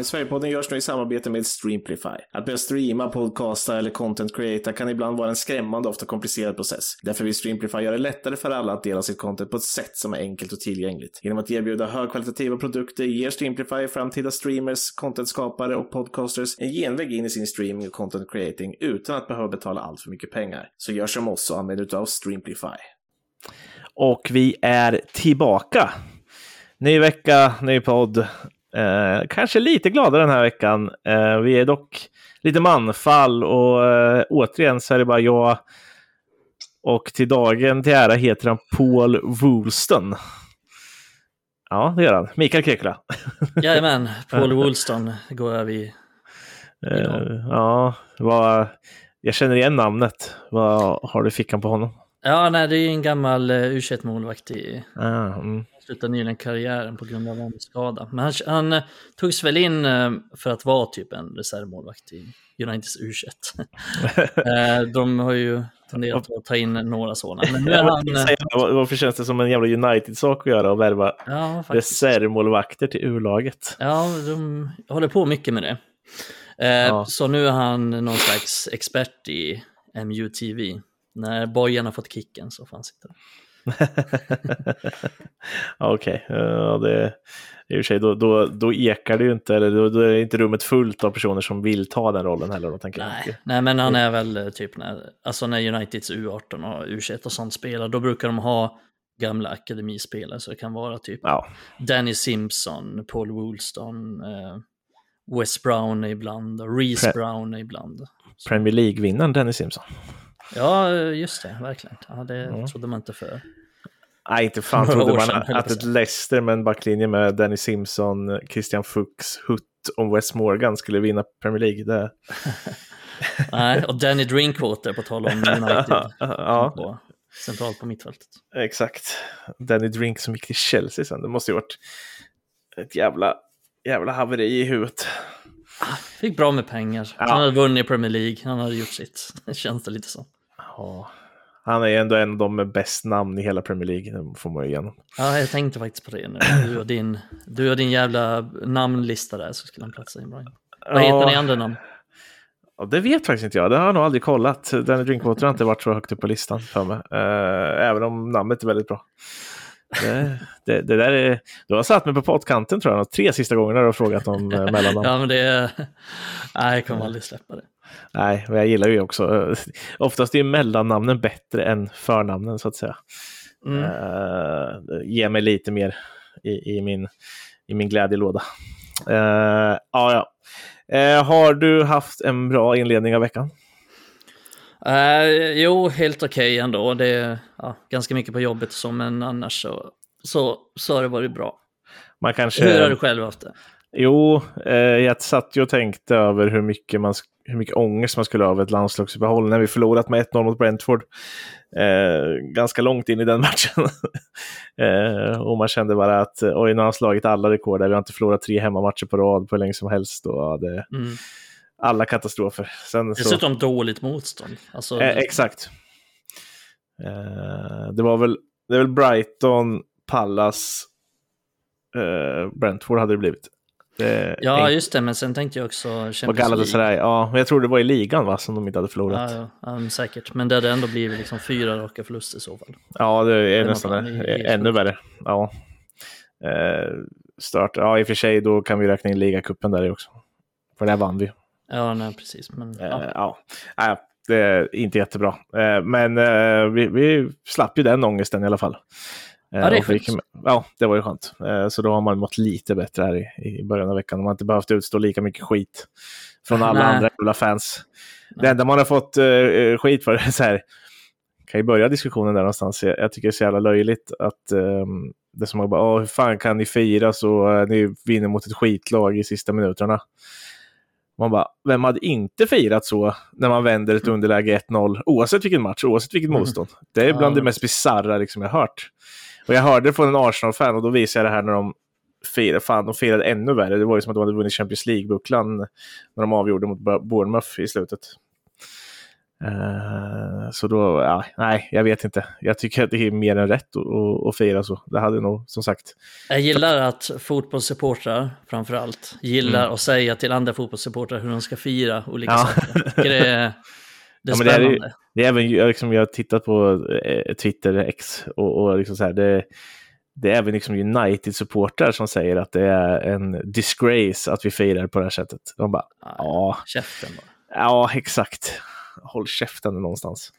i Sverigepodden görs nu i samarbete med Streamplify. Att börja streama, podcasta eller content creata kan ibland vara en skrämmande och ofta komplicerad process. Därför vill Streamplify göra det lättare för alla att dela sitt content på ett sätt som är enkelt och tillgängligt. Genom att erbjuda högkvalitativa produkter ger Streamplify framtida streamers, contentskapare och podcasters en genväg in i sin streaming och content creating utan att behöva betala allt för mycket pengar. Så gör som oss och använd utav Streamplify. Och vi är tillbaka. Ny vecka, ny podd. Eh, kanske lite glada den här veckan. Eh, vi är dock lite manfall och eh, återigen så är det bara jag. Och till dagen till ära heter han Paul Woolston. Ja, det gör han. Mikael Kekula. Jajamän, Paul Woolston går jag vid. Eh, ja, vad, jag känner igen namnet. Vad har du i fickan på honom? Ja, nej, det är en gammal uh, u målvakt i... Ah, mm. Slutade nyligen karriären på grund av en skada. Men han, han uh, togs väl in uh, för att vara typ en reservmålvakt i Uniteds u uh, De har ju tenderat att ta in några sådana. Men nu är han, Varför känns det som en jävla United-sak att göra och värva ja, reservmålvakter till U-laget? Ja, de håller på mycket med det. Ja. Så nu är han någon slags expert i MUTV. När Bojan har fått kicken så får han sitta där. Okej, okay. ja, det, i och för sig, då, då, då ekar det ju inte, eller då, då, är inte rummet fullt av personer som vill ta den rollen heller. Då, tänker nej, jag. nej, men han är väl eh, typ när, alltså när Uniteds U18 och U21 och sånt spelar, då brukar de ha gamla akademispelare, så det kan vara typ ja. Danny Simpson, Paul Woolston, eh, Wes Brown ibland Reese Pre Brown ibland. Premier League-vinnaren Danny Simpson. Ja, just det, verkligen. Ja, det mm. trodde man inte för. Nej, inte fan trodde man sedan, att ett Leicester med en backlinje med Danny Simpson, Christian Fuchs, Hutt och Wes Morgan skulle vinna Premier League. Det... Nej, och Danny Drinkwater på tal om United. ja. På, centralt på mittfältet. Exakt. Danny Drink som gick till Chelsea sen. Det måste ju varit ett jävla, jävla haveri i huvudet. Ah, fick bra med pengar. Ja. Han hade vunnit Premier League, han hade gjort sitt. Det känns det lite som. Ja. Han är ändå en av de med bäst namn i hela Premier League, får man ju igenom. Ja, jag tänkte faktiskt på det nu. Du och din, du och din jävla namnlista där så skulle han platsa in Brian. Vad heter ni andra namn? Ja, det vet faktiskt inte jag, det har jag nog aldrig kollat. Danny Drinkwater har inte varit så högt upp på listan för mig. Uh, även om namnet är väldigt bra. Det, det, det, där är, du har satt mig på pottkanten tror jag, de tre sista gångerna du har frågat om eh, mellannamn. ja, men det... Nej, jag kommer aldrig släppa det. Nej, men jag gillar ju också, oftast är mellannamnen bättre än förnamnen så att säga. Mm. Uh, ge mig lite mer i, i, min, i min glädjelåda. Uh, ja, ja. Uh, har du haft en bra inledning av veckan? Uh, jo, helt okej okay ändå. Det är ja, ganska mycket på jobbet och så, men annars så, så, så har det varit bra. Man kanske... Hur har du själv haft det? Jo, eh, jag satt ju och tänkte över hur mycket, man, hur mycket ångest man skulle ha av ett landslagsuppehåll när vi förlorat med 1-0 mot Brentford. Eh, ganska långt in i den matchen. eh, och man kände bara att oj, nu har han slagit alla rekord. Vi har inte förlorat tre hemmamatcher på rad på hur länge som helst. Och, ja, det, mm. Alla katastrofer. Sen, Dessutom så... dåligt motstånd. Alltså... Eh, exakt. Eh, det var väl, det är väl Brighton, Pallas, eh, Brentford hade det blivit. Det, ja, en... just det, men sen tänkte jag också Champions och Galatasaray, ja, men jag tror det var i ligan va, som de inte hade förlorat. Ja, ja, ja säkert, men det hade ändå blivit liksom fyra raka förluster i så fall. Ja, det är nästan ännu värre. Ja. Eh, stört. Ja, i och för sig, då kan vi räkna in ligacupen där också. För där vann vi. Ja, nej, precis. Men, ja. Eh, ja. ja. det är inte jättebra. Eh, men eh, vi, vi slapp ju den ångesten i alla fall. Ja, det är skönt. Ja, det var ju skönt. Så då har man mått lite bättre här i, i början av veckan. Man har inte behövt utstå lika mycket skit från alla Nej. andra jävla fans. Nej. Det enda man har fått uh, skit för är så här, kan ju börja diskussionen där någonstans. Jag, jag tycker det är så jävla löjligt att um, det som man bara, hur fan kan ni fira så uh, ni vinner mot ett skitlag i sista minuterna? Man bara, vem hade inte firat så när man vänder ett underläge 1-0, oavsett vilken match, oavsett vilket mm. motstånd? Det är bland ja. det mest bisarra liksom, jag har hört. Och jag hörde från en Arsenal-fan och då visade jag det här när de firade, fan de firade ännu värre. Det var ju som att de hade vunnit Champions League-bucklan när de avgjorde mot Bournemouth i slutet. Uh, så då, ja, nej, jag vet inte. Jag tycker att det är mer än rätt att, att, att fira så. Det hade nog, som sagt. Jag gillar att fotbollssupportrar, framför allt, gillar mm. att säga till andra fotbollssupportrar hur de ska fira olika ja. saker. Det det är ja, spännande. Det är, det är även, liksom, jag har tittat på eh, Twitter X och, och liksom så här, det, det är även liksom United-supportrar som säger att det är en disgrace att vi firar på det här sättet. De bara, ja. ja. Käften bara. Ja, exakt. Håll käften någonstans.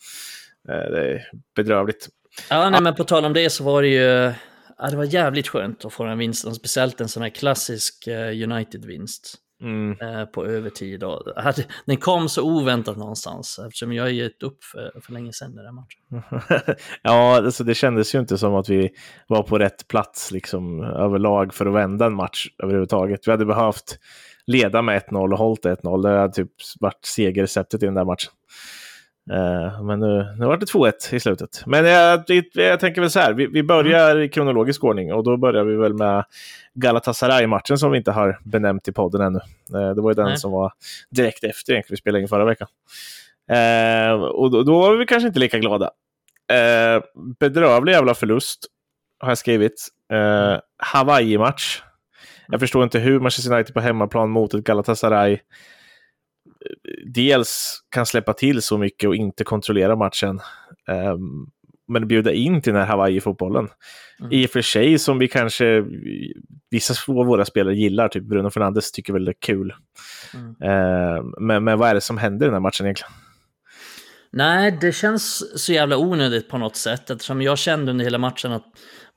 Eh, det är bedrövligt. Ja, nej, men på tal om det så var det ju ja, det var jävligt skönt att få den vinsten, speciellt en sån här klassisk eh, United-vinst. Mm. Eh, på övertid. Och, den kom så oväntat någonstans eftersom jag gett upp för, för länge sedan i den matchen. ja, alltså det kändes ju inte som att vi var på rätt plats liksom, överlag för att vända en match överhuvudtaget. Vi hade behövt leda med 1-0 och hållit 1-0. Det hade typ varit segerreceptet i den där matchen. Uh, men nu, nu var det 2-1 i slutet. Men jag, jag, tänker väl så här, vi, vi börjar i kronologisk ordning och då börjar vi väl med Galatasaray-matchen som vi inte har benämnt i podden ännu. Uh, det var ju den Nej. som var direkt efter egentligen vi spelade in förra veckan. Uh, och då, då, var vi kanske inte lika glada. Bedrövlig jävla förlust har jag skrivit. Hawaii-match. Jag förstår inte hur Manchester United på hemmaplan mot ett Galatasaray dels kan släppa till så mycket och inte kontrollera matchen. Um, men bjuda in till den här Hawaii-fotbollen. Mm. I och för sig som vi kanske, vissa av våra spelare gillar, typ Bruno Fernandes tycker väl det är kul. Mm. Uh, men, men vad är det som händer i den här matchen egentligen? Nej, det känns så jävla onödigt på något sätt eftersom jag kände under hela matchen att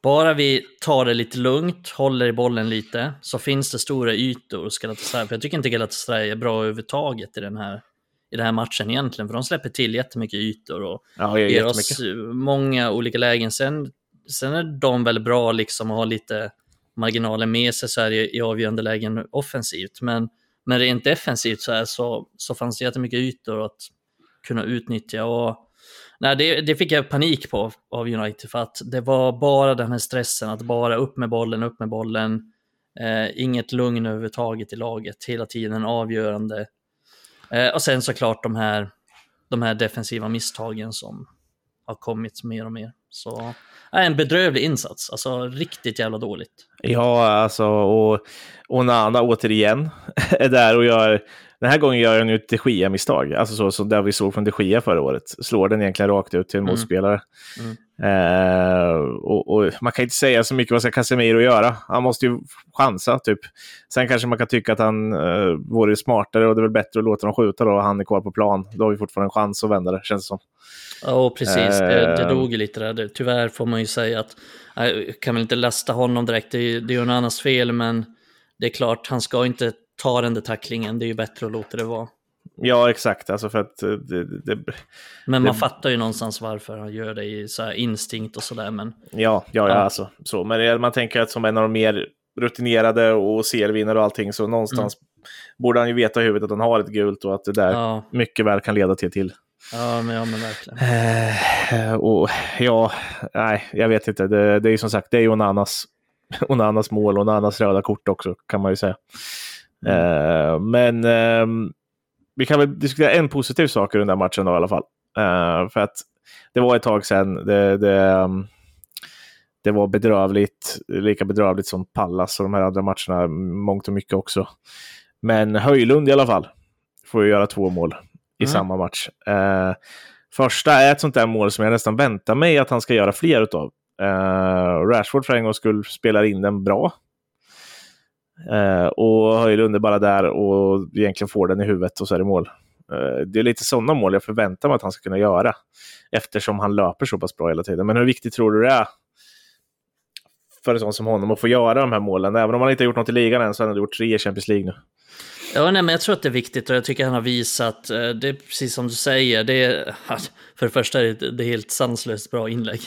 bara vi tar det lite lugnt, håller i bollen lite, så finns det stora ytor hos Galatasaray. För jag tycker inte Galatasaray är bra överhuvudtaget i den här, i den här matchen egentligen, för de släpper till jättemycket ytor och ja, ger oss många olika lägen. Sen, sen är de väl bra liksom att ha lite marginaler med sig så här i, i avgörande lägen offensivt, men inte är defensivt så, här, så, så fanns det jättemycket ytor att kunna utnyttja. Och Nej, det, det, fick jag panik på av United för att det var bara den här stressen att bara upp med bollen, upp med bollen. Eh, inget lugn överhuvudtaget i laget, hela tiden avgörande. Eh, och sen såklart de här, de här defensiva misstagen som har kommit mer och mer. Så äh, en bedrövlig insats, alltså riktigt jävla dåligt. Ja, alltså och Onana återigen är där och gör den här gången gör han ju ett de Gia-misstag, alltså så som där vi såg från de Gia förra året. Slår den egentligen rakt ut till en mm. motspelare. Mm. Eh, och, och, man kan inte säga så mycket vad ska Casemiro göra. Han måste ju chansa, typ. Sen kanske man kan tycka att han eh, vore smartare och det är väl bättre att låta dem skjuta då. Han är kvar på plan. Då har vi fortfarande en chans att vända det, känns det som. Ja, precis. Eh, det, det eh. dog lite där. Tyvärr får man ju säga att jag kan väl inte lasta honom direkt. Det är, det är ju en annans fel, men det är klart, han ska inte ta den där tacklingen. Det är ju bättre att låta det vara. Ja, exakt. Alltså för att det, det, men man det, fattar ju någonstans varför han gör det i så instinkt och sådär. Men... Ja, ja, ja. Alltså, så. Men man tänker att som en av de mer rutinerade och servinnare och allting, så någonstans mm. borde han ju veta i huvudet att han har ett gult och att det där ja. mycket väl kan leda till till. Ja, men, ja, men verkligen. Eh, och ja, nej, jag vet inte. Det, det är ju som sagt, det är ju Onanas, Onanas mål och Onanas röda kort också, kan man ju säga. Uh, men uh, vi kan väl diskutera en positiv sak i den där matchen då, i alla fall. Uh, för att det var ett tag sedan. Det, det, um, det var bedrövligt, lika bedrövligt som Pallas och de här andra matcherna, mångt och mycket också. Men Höjlund i alla fall får ju göra två mål i mm. samma match. Uh, första är ett sånt där mål som jag nästan väntar mig att han ska göra fler utav. Uh, Rashford för en gångs skull spelar in den bra. Eh, och Höjlund är bara där och egentligen får den i huvudet och så är det mål. Eh, det är lite sådana mål jag förväntar mig att han ska kunna göra. Eftersom han löper så pass bra hela tiden. Men hur viktigt tror du det är för en sån som honom att få göra de här målen? Även om han inte har gjort något i ligan än så har han gjort tre i Champions League nu. Ja, nej, men jag tror att det är viktigt och jag tycker han har visat, eh, det är precis som du säger, det är, för det första är det, det är helt sanslöst bra inlägg.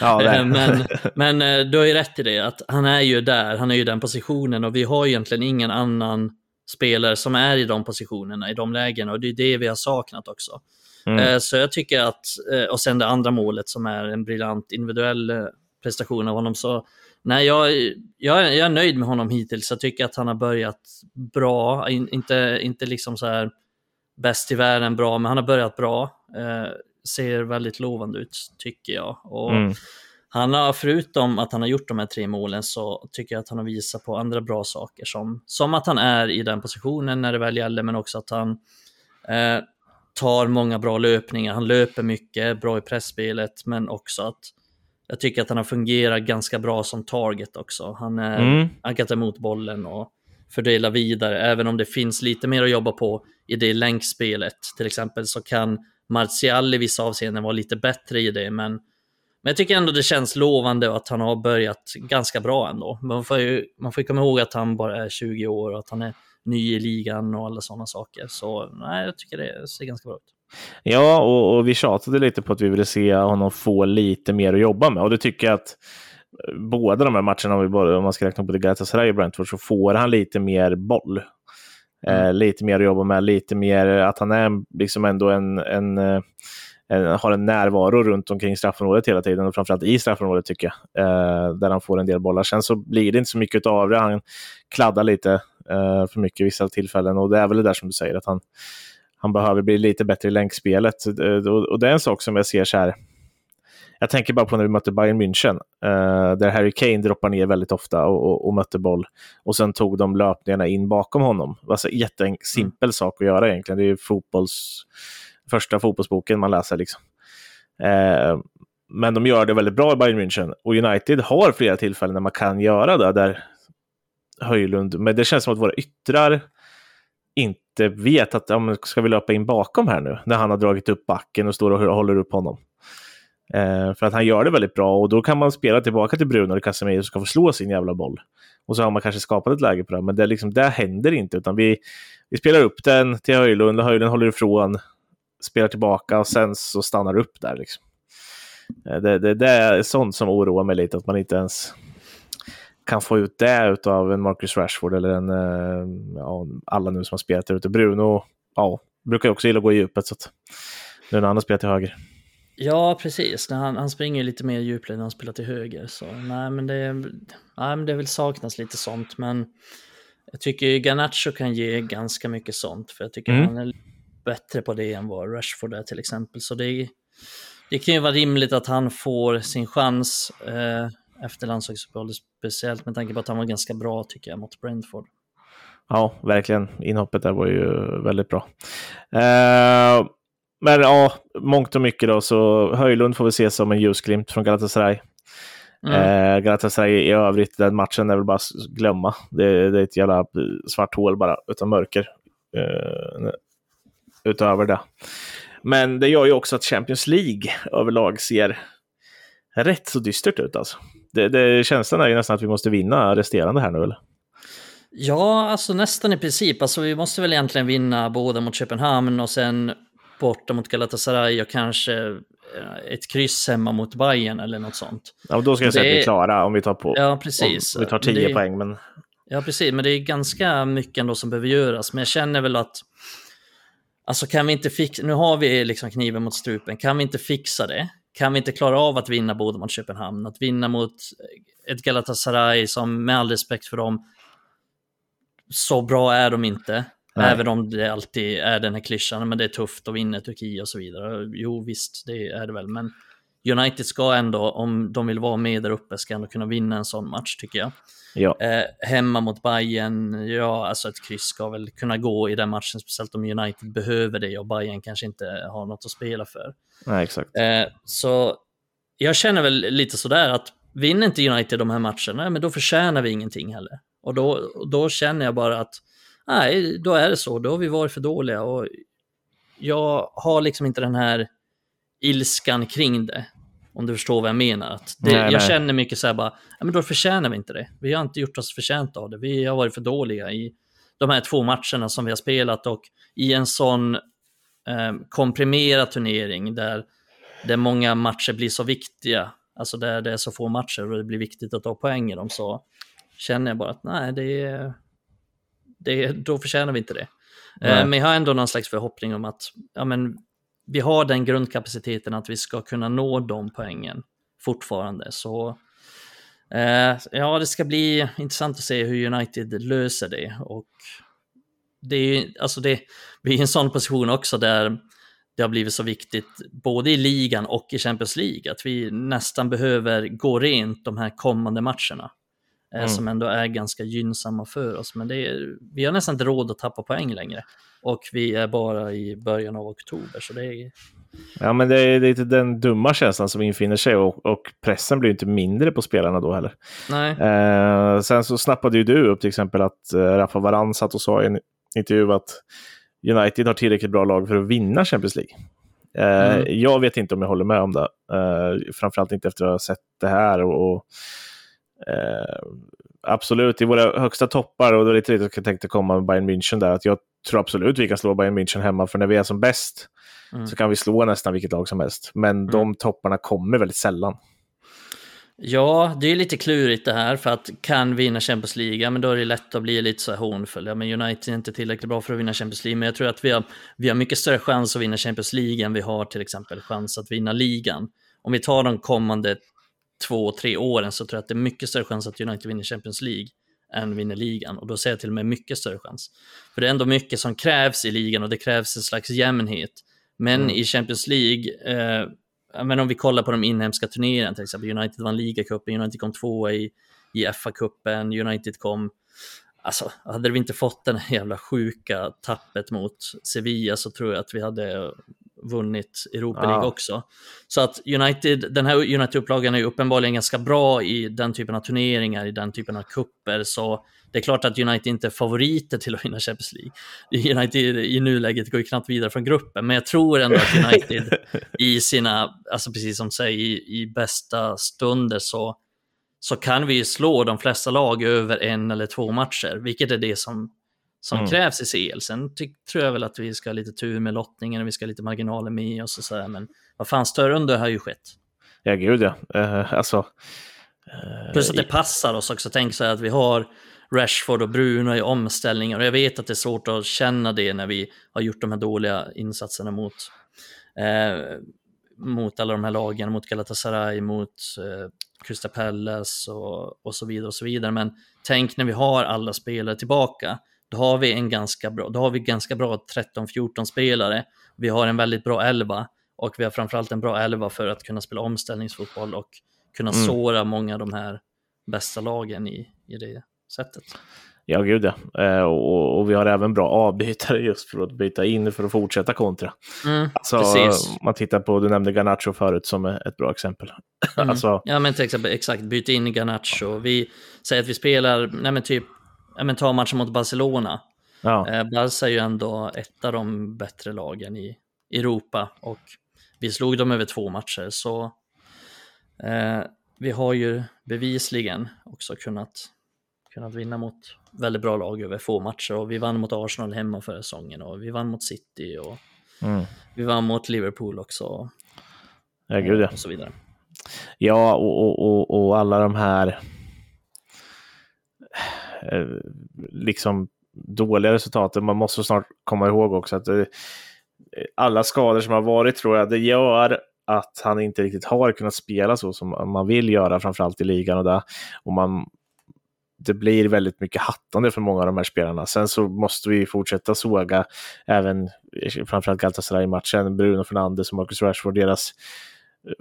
Ja, det men, men eh, du har ju rätt i det, att han är ju där, han är ju i den positionen och vi har egentligen ingen annan spelare som är i de positionerna, i de lägena och det är det vi har saknat också. Mm. Eh, så jag tycker att, och sen det andra målet som är en briljant individuell prestation av honom, så Nej, jag, jag, jag är nöjd med honom hittills. Jag tycker att han har börjat bra. In, inte, inte liksom så här bäst i världen bra, men han har börjat bra. eh, ser väldigt lovande ut, tycker jag. Och Mm. Han har, förutom att han har gjort de här tre målen, så tycker jag att han har visat på andra bra saker. Som, som att han är i den positionen när det väl gäller, men också att han eh, tar många bra löpningar. Han löper mycket, bra i pressspelet, men också att jag tycker att han har fungerat ganska bra som target också. Han, är, Mm. han kan ta emot bollen och fördela vidare, även om det finns lite mer att jobba på i det länkspelet. Till exempel så kan Martial i vissa avseenden vara lite bättre i det, men, men jag tycker ändå det känns lovande att han har börjat ganska bra ändå. Man får ju man får komma ihåg att han bara är 20 år och att han är ny i ligan och alla sådana saker. Så nej, jag tycker det ser ganska bra ut. Ja, och, och vi tjatade lite på att vi ville se honom få lite mer att jobba med. Och det tycker jag att eh, båda de här matcherna, om, vi bara, om man ska räkna på det Galatasaray och Brentford, så får han lite mer boll. Eh, lite mer att jobba med, lite mer att han är liksom ändå en, en, eh, en, har en närvaro runt omkring straffområdet hela tiden och framförallt i straffområdet tycker jag, eh, där han får en del bollar. Sen så blir det inte så mycket av det. Han kladdar lite eh, för mycket i vissa tillfällen och det är väl det där som du säger, att han, han behöver bli lite bättre i länkspelet. Eh, Och, och det är en sak som jag ser så här, jag tänker bara på när vi mötte Bayern München, eh, där Harry Kane droppar ner väldigt ofta och, och, och mötte boll. Och sen tog de löpningarna in bakom honom. Alltså jättesimpel sak att göra egentligen. Det är ju fotbolls, första fotbollsboken man läser. Liksom. Eh, men de gör det väldigt bra i Bayern München. Och United har flera tillfällen när man kan göra det. Där Höjlund, men det känns som att våra yttrar inte vet att ja, ska vi löpa in bakom här nu, när han har dragit upp backen och står och håller upp honom. Eh, för att han gör det väldigt bra och då kan man spela tillbaka till Bruno eller Casemiro som ska få slå sin jävla boll. Och så har man kanske skapat ett läge på det, men det, liksom, det händer inte, utan vi, vi spelar upp den till Höjlund och Höjlund håller ifrån, spelar tillbaka och sen så stannar upp där. Liksom. Eh, det, det, det är sånt som oroar mig lite, att man inte ens kan få ut det av en Marcus Rashford eller en, eh, ja, alla nu som har spelat där ute. Bruno ja, brukar också gilla att gå i djupet, så att nu när han har spelat till höger. Ja, precis. Han, han springer lite mer djupled när han spelar till höger. Så nej, men det, nej, men det vill saknas lite sånt. Men jag tycker Garnacho kan ge ganska mycket sånt. För jag tycker Mm. han är bättre på det än vad Rashford är till exempel. Så det, det kan ju vara rimligt att han får sin chans eh, efter landslagsuppehållet. Speciellt med tanke på att han var ganska bra tycker jag mot Brentford. Ja, verkligen. Inhoppet där var ju väldigt bra. Eh, men ja, mångt och mycket då, så Höjlund får vi se som en ljusglimt från Galatasaray. Mm. Eh, Galatasaray i övrigt, den matchen är väl bara att glömma. Det, det är ett jävla svart hål bara, utan mörker. Eh, utöver det. Men det gör ju också att Champions League överlag ser rätt så dystert ut alltså. Det, det, känslan är ju nästan att vi måste vinna resterande här nu eller? Ja, alltså nästan i princip. Alltså vi måste väl egentligen vinna båda mot Köpenhamn och sen borta mot Galatasaray och kanske eh, ett kryss hemma mot Bayern eller något sånt. Ja, då ska jag säga att vi är Det- klara om vi tar på. Ja, precis. Om vi tar Men 10 det- poäng, men Ja, precis. Men det är ganska mycket ändå som behöver göras. Men jag känner väl att Alltså kan vi inte fixa, nu har vi liksom kniven mot strupen, kan vi inte fixa det? Kan vi inte klara av att vinna båda mot Köpenhamn? Att vinna mot ett Galatasaray som med all respekt för dem, så bra är de inte. Nej. Även om det alltid är den här klyschan, men det är tufft att vinna Turkiet och så vidare. Jo visst, det är det väl, men United ska ändå, om de vill vara med där uppe, ska ändå kunna vinna en sån match tycker jag. ja. Eh, hemma mot Bayern, ja, alltså ett kryss ska väl kunna gå i den matchen, speciellt om United behöver det och Bayern kanske inte har något att spela för. Nej, exakt. Eh, så jag känner väl lite sådär att vinner inte United de här matcherna, men då förtjänar vi ingenting heller. Och då, då känner jag bara att nej, då är det så, då har vi varit för dåliga och jag har liksom inte den här ilskan kring det. Om du förstår vad jag menar. Att det, Nej, jag nej. känner mycket så här bara, ja, men då förtjänar vi inte det. Vi har inte gjort oss förtjänta av det. Vi har varit för dåliga i de här två matcherna som vi har spelat och i en sån eh, komprimerad turnering där, där många matcher blir så viktiga, alltså där det är så få matcher och det blir viktigt att ta poäng i dem, så känner jag bara att nej, det är, det då förtjänar vi inte det. Eh, men jag har ändå någon slags förhoppning om att ja, men, vi har den grundkapaciteten att vi ska kunna nå de poängen fortfarande. Så eh, ja, det ska bli intressant att se hur United löser det. Och det är ju, alltså det, vi är i en sån position också där det har blivit så viktigt både i ligan och i Champions League att vi nästan behöver gå rent de här kommande matcherna. Eh, mm. Som ändå är ganska gynnsamma för oss. Men det är, vi har nästan inte råd att tappa poäng längre. Och vi är bara i början av oktober. Så det är... Ja, men det är lite den dumma känslan som infinner sig och, och pressen blir inte mindre på spelarna då heller. Nej. Eh, sen så snappade ju du upp till exempel att eh, Rafa Varan satt och sa i en intervju att United har tillräckligt bra lag för att vinna Champions League. Eh, mm. Jag vet inte om jag håller med om det. Eh, framförallt inte efter att ha sett det här. Och, och eh, absolut, i våra högsta toppar, och det var lite det jag tänkte komma med Bayern München där, att jag tror absolut vi kan slå Bayern München hemma, för när vi är som bäst mm. så kan vi slå nästan vilket lag som helst. Men mm. de topparna kommer väldigt sällan. Ja, det är lite klurigt det här för att kan vinna Champions League, men då är det lätt att bli lite så här hånfull. Ja, men United är inte tillräckligt bra för att vinna Champions League, men jag tror att vi har, vi har mycket större chans att vinna Champions League än vi har till exempel chans att vinna ligan. Om vi tar de kommande två, tre åren så tror jag att det är mycket större chans att United vinner Champions League än vinner ligan. Och då säger jag till och med mycket större chans. För det är ändå mycket som krävs i ligan och det krävs en slags jämnhet. Men mm. i Champions League, eh, men om vi kollar på de inhemska turneringarna, till exempel United vann ligacupen, United kom tvåa i, i FA-cupen, United kom Alltså, hade vi inte fått den jävla sjuka tappet mot Sevilla så tror jag att vi hade vunnit Europa League också. Så att United, den här United-upplagan är ju uppenbarligen ganska bra i den typen av turneringar, i den typen av kupper så det är klart att United inte är favoriter till att vinna Champions League. United i nuläget går ju knappt vidare från gruppen, men jag tror ändå att United i sina, alltså precis som säger, i, i bästa stunder så, så kan vi slå de flesta lag över en eller två matcher, vilket är det som, som mm. krävs i CL. Sen tror jag väl att vi ska ha lite tur med lottningen och vi ska ha lite marginaler med oss och sådär, men vad fan, större under har ju skett. Ja, gud ja. Uh, alltså... Uh, Plus att det passar oss också. Tänk så här att vi har Rashford och Bruno i omställningar. Och jag vet att det är svårt att känna det när vi har gjort de här dåliga insatserna mot, eh, mot alla de här lagen, mot Galatasaray, mot eh, Crystal Palace och, och så vidare och så vidare. Men tänk när vi har alla spelare tillbaka, då har vi en ganska bra, då har vi ganska bra 13-14 spelare. Vi har en väldigt bra elva och vi har framförallt en bra elva för att kunna spela omställningsfotboll och kunna mm. såra många av de här bästa lagen i, i det sättet. Ja, gud ja. Eh, och, och, vi har även bra avbytare just för att byta in för att fortsätta kontra. Mm, alltså, precis. Man tittar på, du nämnde Garnacho förut som ett bra exempel. Mm. alltså... Ja, men till exempel exakt, byta in Garnacho. Vi säger att vi spelar, nej men typ, ja, men ta matchen mot Barcelona. Ja. Eh, Barca är ju ändå ett av de bättre lagen i Europa och vi slog dem över två matcher, så eh, vi har ju bevisligen också kunnat kunnat vinna mot väldigt bra lag över få matcher och vi vann mot Arsenal hemma förra säsongen och vi vann mot City och mm. vi vann mot Liverpool också. Ja, gud ja. Och så vidare. Ja, och, och, och alla de här Eh, liksom dåliga resultaten. Man måste snart komma ihåg också att det, alla skador som har varit tror jag, det gör att han inte riktigt har kunnat spela så som man vill göra, framförallt i ligan och där. Och man det blir väldigt mycket hattande för många av de här spelarna. Sen så måste vi fortsätta såga även framförallt Galatasaray-matchen, Bruno Fernandes och Marcus Rashford, deras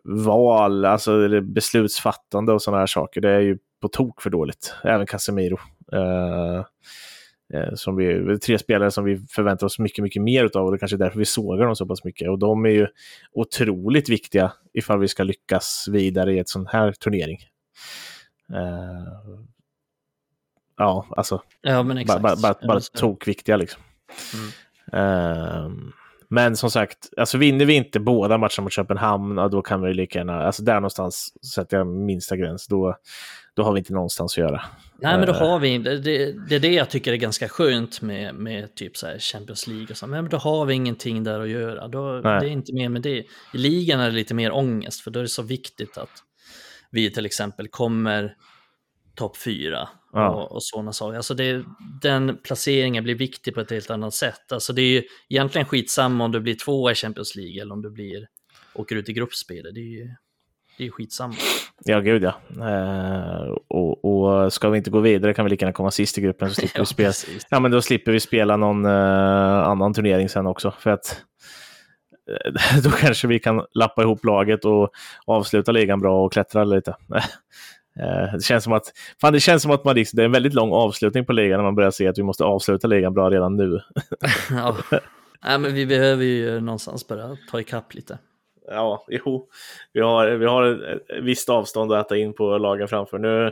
val, alltså beslutsfattande och sådana här saker. Det är ju på tok för dåligt. Även Casemiro. Uh, som vi, tre spelare som vi förväntar oss mycket, mycket mer av och det är kanske är därför vi sågar dem så pass mycket. Och de är ju otroligt viktiga ifall vi ska lyckas vidare i ett sån här turnering. Uh, ja, alltså. Ja, men exakt. Bara, bara, bara tokviktiga liksom. Mm. Uh, men som sagt, alltså vinner vi inte båda matcherna mot Köpenhamn, då kan vi lika gärna, alltså där någonstans sätter jag minsta gräns, då, då har vi inte någonstans att göra. Nej, men då har vi det, det, är det jag tycker är ganska skönt med, med typ så Champions League och så, men då har vi ingenting där att göra, då, det är inte mer med det. I ligan är det lite mer ångest, för då är det så viktigt att vi till exempel kommer topp fyra ja. och, och sådana saker. Alltså det, den placeringen blir viktig på ett helt annat sätt. Alltså det är ju egentligen skitsamma om du blir tvåa i Champions League eller om du blir, åker ut i gruppspelet. Det är ju det är skitsamma. Ja, gud ja. Eh, och, och, ska vi inte gå vidare kan vi lika gärna komma sist i gruppen så slipper ja, vi spela. Ja, men då slipper vi spela någon eh, annan turnering sen också. För att då kanske vi kan lappa ihop laget och avsluta ligan bra och klättra lite. Eh, det känns som att, fan, det känns som att man liksom, det är en väldigt lång avslutning på ligan när man börjar se att vi måste avsluta ligan bra redan nu. ja. Nej, men vi behöver ju någonstans börja ta ikapp lite. Ja, jo. Vi har, vi har ett visst avstånd att äta in på lagen framför. Nu,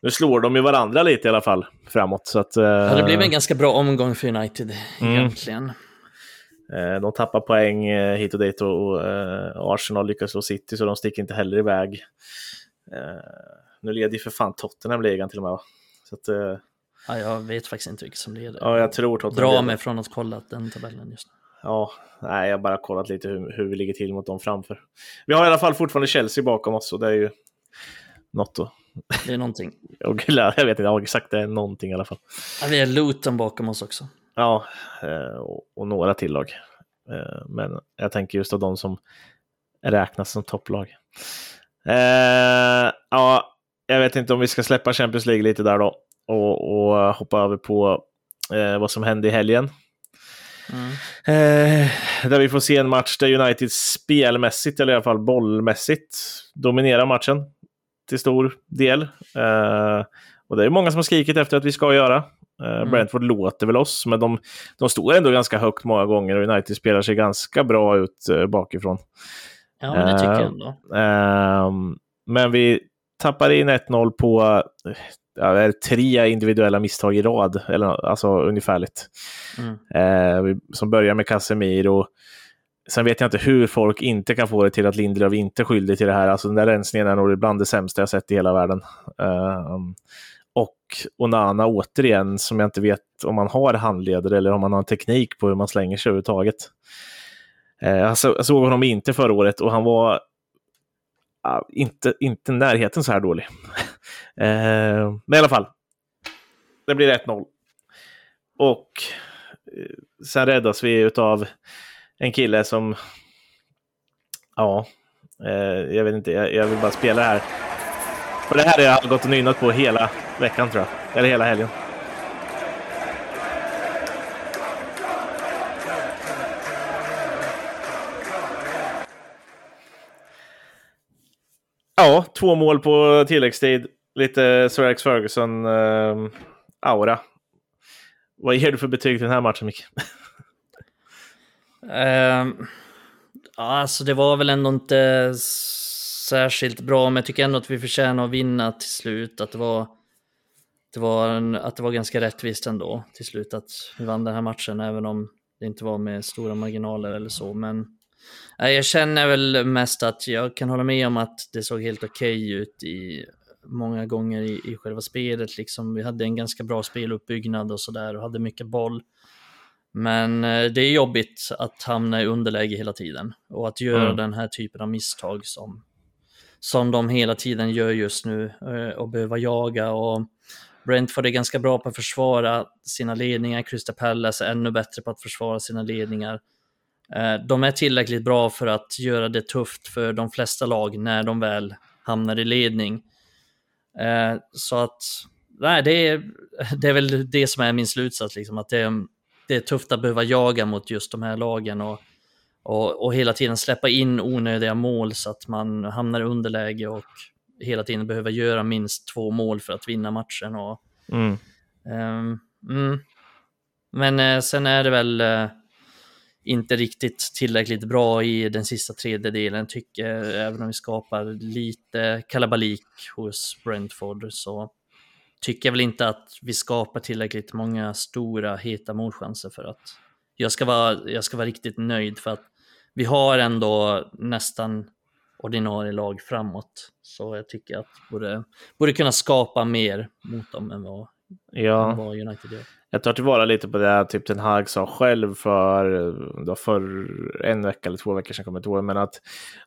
nu slår de ju varandra lite i alla fall framåt. Så att, ja, det blev en ganska bra omgång för United mm. egentligen. Eh, de tappar poäng eh, hit och dit och, och Arsenal lyckas slå City så de sticker inte heller iväg. Nu leder ju för fan Tottenham ligan till och med. Så att, eh... ja, jag vet faktiskt inte vilket som leder. Ja, jag tror Tottenham Dra mig från att kolla den tabellen just nu. Ja, nej, jag har bara kollat lite hur, hur vi ligger till mot dem framför. Vi har i alla fall fortfarande Chelsea bakom oss och det är ju något att... Det är någonting. jag vet inte, jag exakt det är någonting i alla fall. Ja, vi har Luton bakom oss också. Ja, eh, och, några till lag. Eh, men jag tänker just av de som räknas som topplag. Eh, ja, jag vet inte om vi ska släppa Champions League lite där då och, och hoppa över på vad som hände i helgen. Mm. Eh, där vi får se en match där United spelmässigt, eller i alla fall bollmässigt, dominerar matchen till stor del. Eh, och det är många som har skrikit efter att vi ska göra. Eh, mm. Brentford låter väl oss, men de, de står ändå ganska högt många gånger och United spelar sig ganska bra ut eh, bakifrån. Ja, men det tycker jag ändå. Ehm, men vi tappar in 1-0 på ja, tre individuella misstag i rad, eller, alltså ungefärligt. Mm. Eh, som börjar med Casemiro. Sen vet jag inte hur folk inte kan få det till att Lindelöf inte är skyldig till det här. Alltså den där rensningen är nog bland det sämsta jag sett i hela världen. Eh, och Onana återigen, som jag inte vet om man har handledare eller om man har en teknik på hur man slänger sig överhuvudtaget. Eh, jag såg honom inte förra året och han var inte, inte närheten så här dålig. Eh, men i alla fall, det blir 1-0. Och eh, sen räddas vi av en kille som, ja, eh, jag vet inte, jag, jag, vill bara spela det här. För det här har jag gått och nynnat på hela veckan tror jag, eller hela helgen. Ja, två mål på tilläggstid. Lite Sir Alex Ferguson-aura. Ehm, uh, Vad ger du för betyg till den här matchen, Micke? um, alltså, det var väl ändå inte särskilt bra, men jag tycker ändå att vi förtjänar att vinna till slut. Att det var, det var, en, att det var ganska rättvist ändå till slut att vi vann den här matchen, även om det inte var med stora marginaler eller så. Men jag känner väl mest att jag kan hålla med om att det såg helt okej okay ut i många gånger i, i själva spelet. Liksom, vi hade en ganska bra speluppbyggnad och sådär och hade mycket boll. Men eh, det är jobbigt att hamna i underläge hela tiden och att göra mm. den här typen av misstag som, som de hela tiden gör just nu eh, och behöva jaga. Och Brentford är ganska bra på att försvara sina ledningar, Crystal Palace är ännu bättre på att försvara sina ledningar. Eh, de är tillräckligt bra för att göra det tufft för de flesta lag när de väl hamnar i ledning. Eh, så att, nej, det är, det är väl det som är min slutsats, liksom, att det är, det är tufft att behöva jaga mot just de här lagen och, och, och hela tiden släppa in onödiga mål så att man hamnar i underläge och hela tiden behöver göra minst två mål för att vinna matchen. Och, mm. Um, mm. Men eh, sen är det väl inte riktigt tillräckligt bra i den sista tredjedelen tycker även om vi skapar lite kalabalik hos Brentford så tycker jag väl inte att vi skapar tillräckligt många stora heta målchanser för att jag ska vara, jag ska vara riktigt nöjd för att vi har ändå nästan ordinarie lag framåt. Så jag tycker att borde, borde kunna skapa mer mot dem än vad, ja. än vad United gör jag tar tillvara lite på det typ den Hag sa själv för, då för en vecka eller två veckor sedan, kommer jag ihåg, men att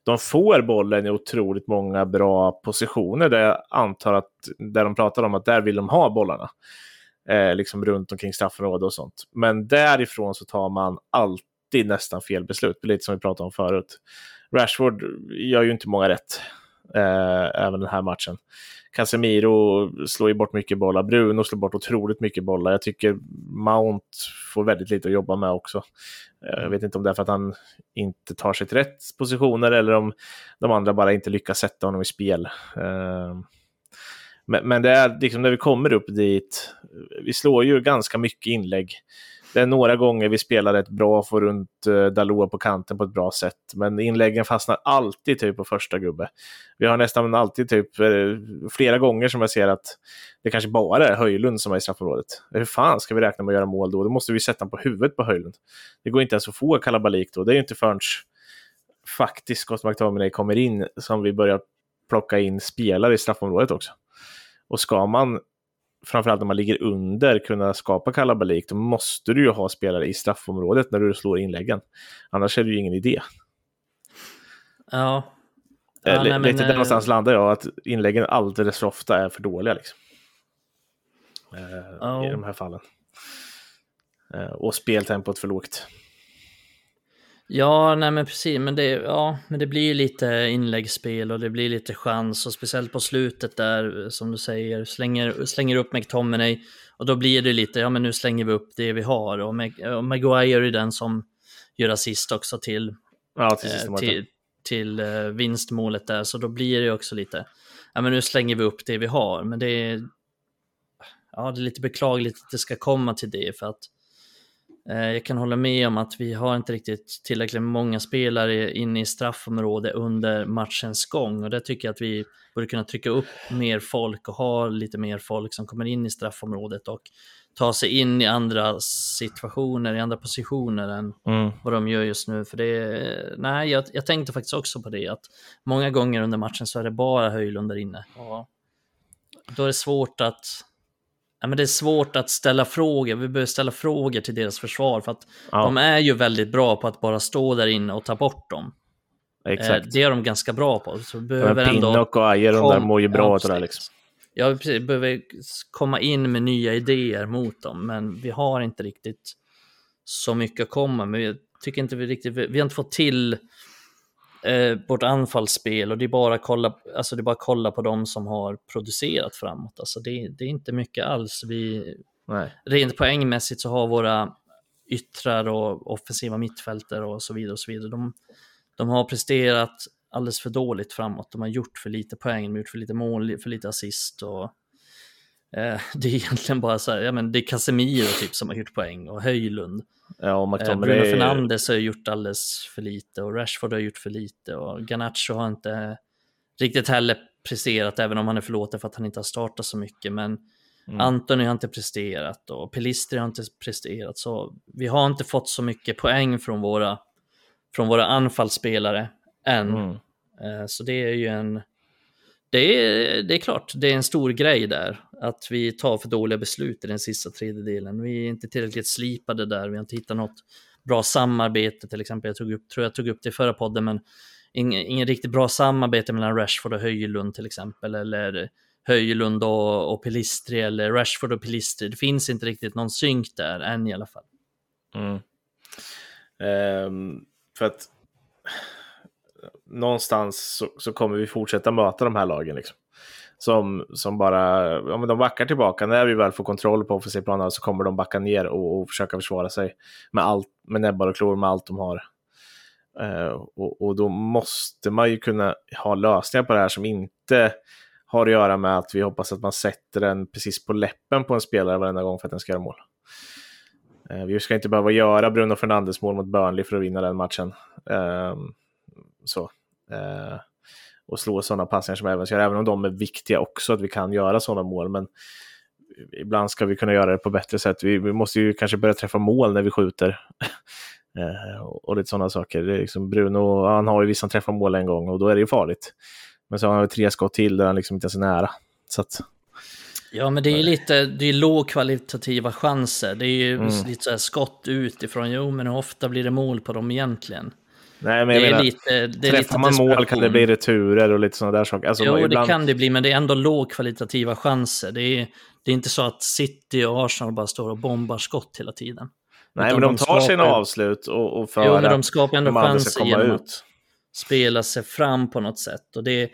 de får bollen i otroligt många bra positioner där jag antar att där de pratar om att där vill de ha bollarna. Eh, liksom runt omkring straffområdet och sånt. Men därifrån så tar man alltid nästan fel beslut, lite som vi pratade om förut. Rashford gör ju inte många rätt, eh, även den här matchen. Casemiro slår ju bort mycket bollar, Bruno slår bort otroligt mycket bollar. Jag tycker Mount får väldigt lite att jobba med också. Eh, jag vet inte om det är för att han inte tar sig till rätt positioner eller om de andra bara inte lyckas sätta honom i spel. Eh, men, det är liksom när vi kommer upp dit, vi slår ju ganska mycket inlägg det är några gånger vi spelar rätt bra, får runt uh, Dalot på kanten på ett bra sätt. Men inläggen fastnar alltid typ på första gubbe. Vi har nästan alltid typ eh, flera gånger som jag ser att det kanske bara är Höjlund som är i straffområdet. Hur fan ska vi räkna med att göra mål då? Då måste vi sätta honom på huvudet på Höjlund. Det går inte ens att få kalabalik då. Det är ju inte förrän faktiskt Scott McTominay kommer in som vi börjar plocka in spelare i straffområdet också. Och ska man framförallt när man ligger under, kunna skapa kalabalik, då måste du ju ha spelare i straffområdet när du slår inläggen. Annars är det ju ingen idé. Ja. ja L nej, lite där någonstans landar jag, att inläggen alldeles för ofta är för dåliga. Liksom. Eh, oh. I de här fallen. Eh, och speltempot för lågt. Ja, nej men precis, men det, ja, men det blir ju lite inläggsspel och det blir lite chans och speciellt på slutet där som du säger, slänger, slänger upp McTominay och då blir det lite, ja men nu slänger vi upp det vi har och, Mag och Maguire är den som gör assist också till, ja, till, eh, till, till eh, vinstmålet där, så då blir det också lite, ja men nu slänger vi upp det vi har, men det är, ja det är lite beklagligt att det ska komma till det för att jag kan hålla med om att vi har inte riktigt tillräckligt många spelare inne i straffområde under matchens gång och det tycker jag att vi borde kunna trycka upp mer folk och ha lite mer folk som kommer in i straffområdet och ta sig in i andra situationer, i andra positioner än mm. vad de gör just nu. För det, nej, jag, jag tänkte faktiskt också på det att många gånger under matchen så är det bara Höjlund där inne. Och då är det svårt att Ja, men det är svårt att ställa frågor. Vi behöver ställa frågor till deras försvar för att ja. de är ju väldigt bra på att bara stå där inne och ta bort dem. Exakt. Eh, det är de ganska bra på. Så behöver ja, Pinnock och Ajer, de där mår ju bra ja, det liksom. Ja, precis. behöver komma in med nya idéer mot dem, men vi har inte riktigt så mycket att komma med. Jag tycker inte vi riktigt, vi har inte fått till eh, vårt anfallsspel och det är bara att kolla, alltså det bara kolla på de som har producerat framåt. Alltså det, det är inte mycket alls. Vi, Nej. Rent poängmässigt så har våra yttrar och offensiva mittfältare och så vidare och så vidare. De, de har presterat alldeles för dåligt framåt. De har gjort för lite poäng, de har gjort för lite mål, för lite assist och eh, det är egentligen bara så här, ja men det är Casemiro typ som har gjort poäng och Höjlund. Ja, och McTominay... Bruno Fernandes har gjort alldeles för lite och Rashford har gjort för lite och Garnacho har inte riktigt heller presterat, även om han är förlåten för att han inte har startat så mycket. Men mm. Antoni har inte presterat och Pelistri har inte presterat. Så vi har inte fått så mycket poäng från våra, från våra anfallsspelare än. Mm. Eh, så det är ju en... Det är, det är klart, det är en stor grej där att vi tar för dåliga beslut i den sista tredjedelen. Vi är inte tillräckligt slipade där, vi har inte hittat något bra samarbete till exempel. Jag tog upp, tror jag tog upp det i förra podden, men ingen, ingen riktigt bra samarbete mellan Rashford och Höjlund till exempel, eller Höjlund och, och Pelistri, eller Rashford och Pelistri. Det finns inte riktigt någon synk där än i alla fall. Mm. Um, för att någonstans så, så, kommer vi fortsätta möta de här lagen. Liksom som, som bara, ja men de backar tillbaka. När vi väl får kontroll på offensivplanen så kommer de backa ner och, och försöka försvara sig med, allt, med näbbar och klor, med allt de har. Uh, och, och, då måste man ju kunna ha lösningar på det här som inte har att göra med att vi hoppas att man sätter den precis på läppen på en spelare varenda gång för att den ska göra mål. Uh, vi ska inte behöva göra Bruno Fernandes mål mot Burnley för att vinna den matchen. Uh, så eh, och slå sådana passningar som Evans gör, även om de är viktiga också, att vi kan göra sådana mål. Men ibland ska vi kunna göra det på bättre sätt. Vi, vi måste ju kanske börja träffa mål när vi skjuter. eh, och, lite sådana saker. Det är liksom Bruno, han har ju visst han träffar mål en gång och då är det ju farligt. Men så har han tre skott till där han liksom inte är så nära. Så att, Ja, men det är lite det är lågkvalitativa chanser. Det är ju mm. lite så skott utifrån. Jo, men hur ofta blir det mål på dem egentligen? Nej, men jag det menar, lite, det träffar man mål kan det bli returer och lite sådana där saker. Alltså, jo, ibland... det kan det bli, men det är ändå lågkvalitativa chanser. Det är, det är inte så att City och Arsenal bara står och bombar skott hela tiden. Nej, men de, de tar skapar... sina avslut och, och för Jo, men de skapar ändå chanser genom ut. att spela sig fram på något sätt. Och det,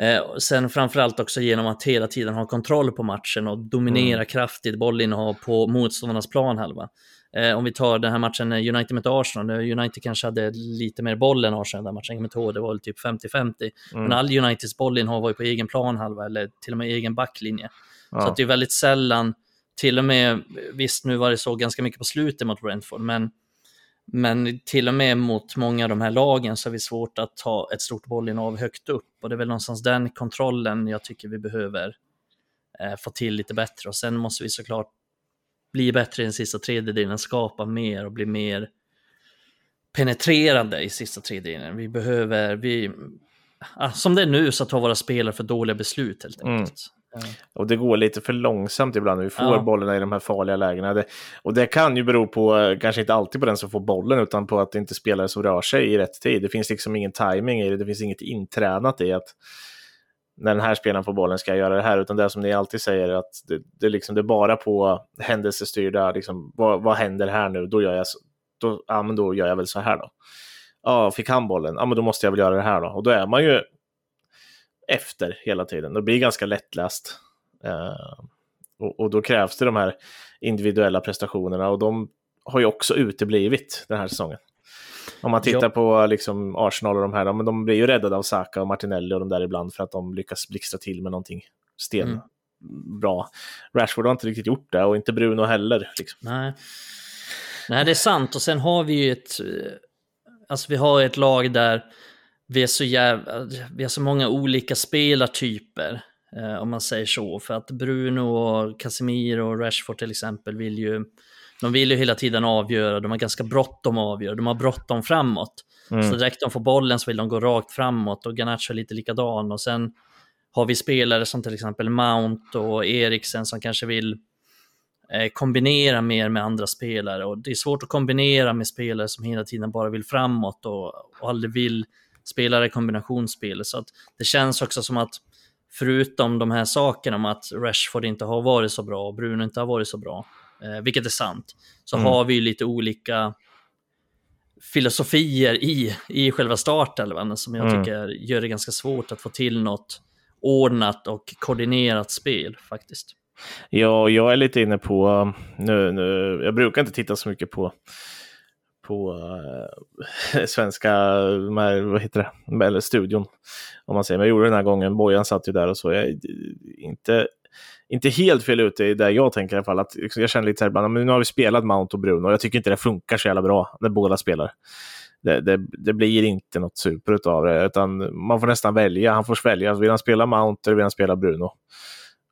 Eh, sen framförallt också genom att hela tiden ha kontroll på matchen och dominera mm. kraftigt bollinnehav på motståndarnas planhalva. Eh, om vi tar den här matchen United mot Arsenal, United kanske hade lite mer boll än Arsenal den matchen, med det var väl typ 50-50. Mm. Men all Uniteds bollinnehav var ju på egen planhalva eller till och med egen backlinje. Ja. Så att det är väldigt sällan, till och med, visst nu var det så ganska mycket på slutet mot Brentford, men men till och med mot många av de här lagen så är det svårt att ta ett stort bollinnehav högt upp. Och det är väl någonstans den kontrollen jag tycker vi behöver eh, få till lite bättre. Och sen måste vi såklart bli bättre i den sista tredjedelen, skapa mer och bli mer penetrerande i sista tredjedelen. Vi behöver, vi, ah, som det är nu så tar våra spelare för dåliga beslut helt enkelt. Mm. Och det går lite för långsamt ibland när vi får ja. bollarna i de här farliga lägena. Det, och det kan ju bero på, kanske inte alltid på den som får bollen, utan på att det inte spelare som rör sig i rätt tid. Det finns liksom ingen timing i det, det finns inget intränat i att när den här spelaren får bollen ska jag göra det här, utan det är som ni alltid säger, att det, det, liksom, det är bara på händelsestyrda, liksom, vad, vad händer här nu, då gör jag, då, ja, men då gör jag väl så här då. Ja, fick han bollen, ja men då måste jag väl göra det här då. Och då är man ju efter hela tiden. Det blir ganska lättläst. Uh, och, och, då krävs det de här individuella prestationerna och de har ju också uteblivit den här säsongen. Om man tittar ja. på liksom Arsenal och de här, men de blir ju räddade av Saka och Martinelli och de där ibland för att de lyckas blixtra till med någonting sten mm. bra. Rashford har inte riktigt gjort det och inte Bruno heller. Liksom. Nej. Nej, det är sant och sen har vi ju ett, alltså vi har ett lag där vi är så jävla, vi har så många olika spelartyper, eh, om man säger så. För att Bruno och Casemiro och Rashford till exempel vill ju, de vill ju hela tiden avgöra, de har ganska bråttom att avgöra, de har bråttom framåt. Mm. Så direkt de får bollen så vill de gå rakt framåt och Garnacho är lite likadan. Och sen har vi spelare som till exempel Mount och Eriksen som kanske vill eh, kombinera mer med andra spelare. Och det är svårt att kombinera med spelare som hela tiden bara vill framåt och, och aldrig vill spelare kombinationsspel. Så att det känns också som att förutom de här sakerna om att Rashford inte har varit så bra och Bruno inte har varit så bra, eh, vilket är sant, så mm. har vi lite olika filosofier i, i själva startelvan som jag mm. tycker gör det ganska svårt att få till något ordnat och koordinerat spel faktiskt. Ja, jag är lite inne på, nu, nu, jag brukar inte titta så mycket på på äh, svenska, med, vad heter det, eller studion. Om man säger. Men jag gjorde den här gången, Bojan satt ju där och så. Jag är inte, inte helt fel ute i det jag tänker i alla fall. Att, liksom, jag känner lite så här ibland, men nu har vi spelat Mount och Bruno och jag tycker inte det funkar så jävla bra när båda spelar. Det, det, det, blir inte något super av det, utan man får nästan välja. Han får välja, vill han spela Mount eller vill han spela Bruno?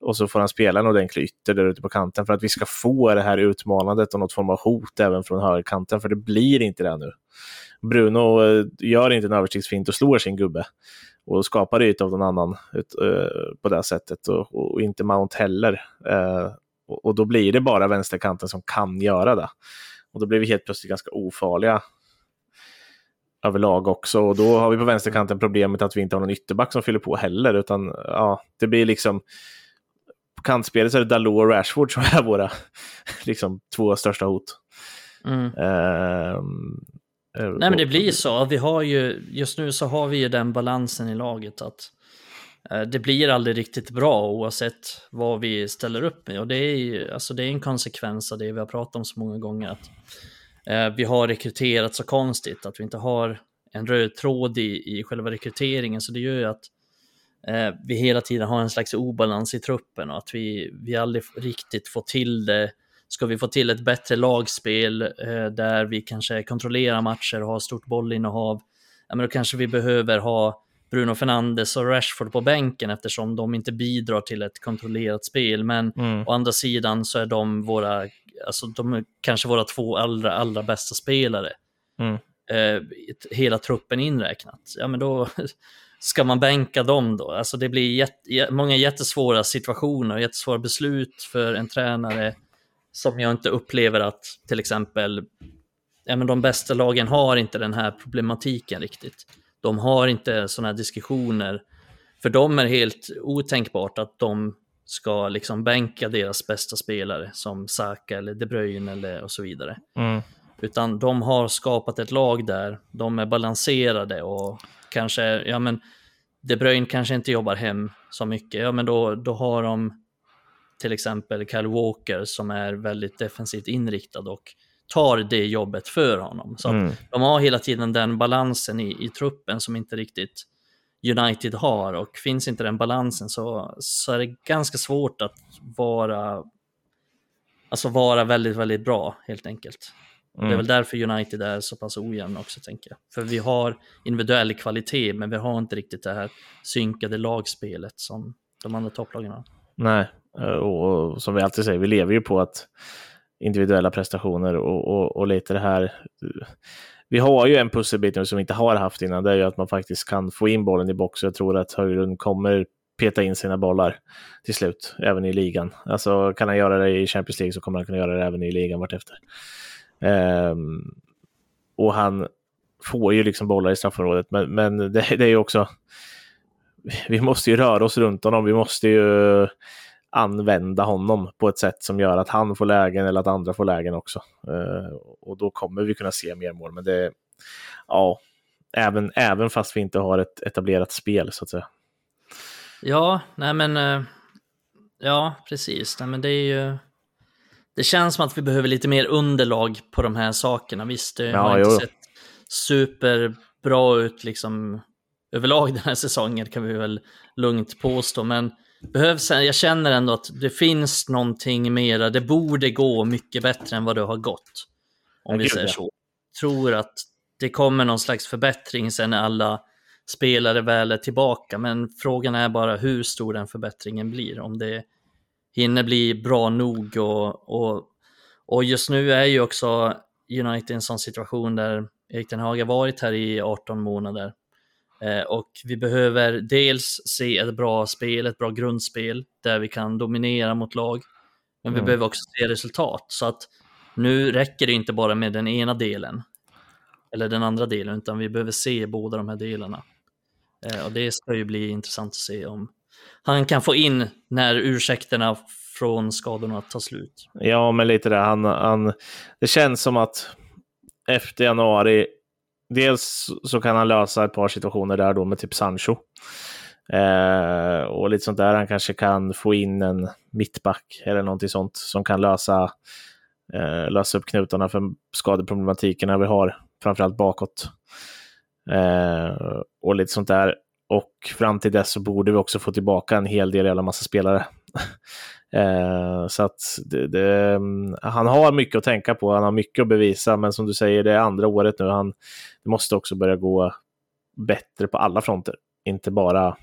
och så får han spela en ordentlig ytter där ute på kanten för att vi ska få det här utmanandet och något form av hot även från högerkanten, för det blir inte det nu. Bruno eh, gör inte en översiktsfint och slår sin gubbe och skapar yta av någon annan ut, uh, på det sättet och, och, inte Mount heller. Uh, och, och, då blir det bara vänsterkanten som kan göra det. Och då blir vi helt plötsligt ganska ofarliga överlag också. Och då har vi på vänsterkanten problemet att vi inte har någon ytterback som fyller på heller, utan ja, det blir liksom på kantspelet så är det Dalot och Rashford som är våra liksom, två största hot. Mm. Uh, Nej men det blir så. Vi har ju, just nu så har vi ju den balansen i laget att uh, det blir aldrig riktigt bra oavsett vad vi ställer upp med. Och det är, ju, alltså, det är en konsekvens av det vi har pratat om så många gånger. att uh, Vi har rekryterat så konstigt, att vi inte har en röd tråd i, i själva rekryteringen. Så det gör ju att eh, vi hela tiden har en slags obalans i truppen och att vi, vi aldrig riktigt får till det. Ska vi få till ett bättre lagspel eh, där vi kanske kontrollerar matcher och har stort bollinnehav, ja, men då kanske vi behöver ha Bruno Fernandes och Rashford på bänken eftersom de inte bidrar till ett kontrollerat spel. Men mm. å andra sidan så är de våra, alltså de är kanske våra två allra, allra bästa spelare. Mm. Eh, hela truppen inräknat. Ja, men då, ska man bänka dem då? Alltså det blir jätte, många jättesvåra situationer och jättesvåra beslut för en tränare som jag inte upplever att till exempel ja, men de bästa lagen har inte den här problematiken riktigt. De har inte sådana här diskussioner. För dem är det helt otänkbart att de ska liksom bänka deras bästa spelare som Saka eller De Bruyne eller och så vidare. Mm. Utan de har skapat ett lag där de är balanserade och kanske, ja men De Bruyne kanske inte jobbar hem så mycket, ja men då, då har de till exempel Kyle Walker som är väldigt defensivt inriktad och tar det jobbet för honom. Så mm. de har hela tiden den balansen i, i truppen som inte riktigt United har och finns inte den balansen så, så är det ganska svårt att vara Alltså vara väldigt, väldigt bra helt enkelt. Mm. Det är mm. väl därför United är så pass ojämn också, tänker jag. För vi har individuell kvalitet, men vi har inte riktigt det här synkade lagspelet som de andra topplagen har. Nej, Eh, och som vi alltid säger, vi lever ju på att individuella prestationer och, och, och lite det här. Eh, vi har ju en pusselbit nu som vi inte har haft innan, det är ju att man faktiskt kan få in bollen i box. Jag tror att Höjlund kommer peta in sina bollar till slut, även i ligan. Alltså kan han göra det i Champions League så kommer han kunna göra det även i ligan vartefter. Um, och han får ju liksom bollar i straffområdet, men, men det, det, är ju också... Vi måste ju röra oss runt honom, vi måste ju använda honom på ett sätt som gör att han får lägen eller att andra får lägen också. Uh, och då kommer vi kunna se mer mål, men det... Ja, även, även fast vi inte har ett etablerat spel så att säga. Ja, nej men... Eh, ja, precis. Nej, men det är ju... Det känns som att vi behöver lite mer underlag på de här sakerna. Visst, det ja, har inte jo. sett superbra ut liksom överlag den här säsongen kan vi väl lugnt påstå. Men behövs, jag känner ändå att det finns någonting mera. Det borde gå mycket bättre än vad det har gått. Om vi säger så. Tror att det kommer någon slags förbättring sen när alla spelare väl är tillbaka. Men frågan är bara hur stor den förbättringen blir. Om det hinner bli bra nog och, och, och just nu är ju också United i en sån situation där Erik Den Haag har varit här i 18 månader. Eh, och vi behöver dels se ett bra spel, ett bra grundspel där vi kan dominera mot lag. Men vi mm. behöver också se resultat. Så att nu räcker det inte bara med den ena delen. Eller den andra delen, utan vi behöver se båda de här delarna. Eh, och det ska ju bli intressant att se om han kan få in när ursäkterna från skadorna tar slut. Ja, men lite det. Han, han, det känns som att efter januari, dels så kan han lösa ett par situationer där då med typ Sancho. Eh, och lite sånt där. Han kanske kan få in en mittback eller någonting sånt som kan lösa, eh, lösa upp knutarna för skadeproblematikerna vi har, framförallt bakåt. Eh, och lite sånt där. Och fram till dess så borde vi också få tillbaka en hel del jävla massa spelare. eh, så att det, det, han har mycket att tänka på, han har mycket att bevisa, men som du säger, det är andra året nu. Han, det måste också börja gå bättre på alla fronter, inte bara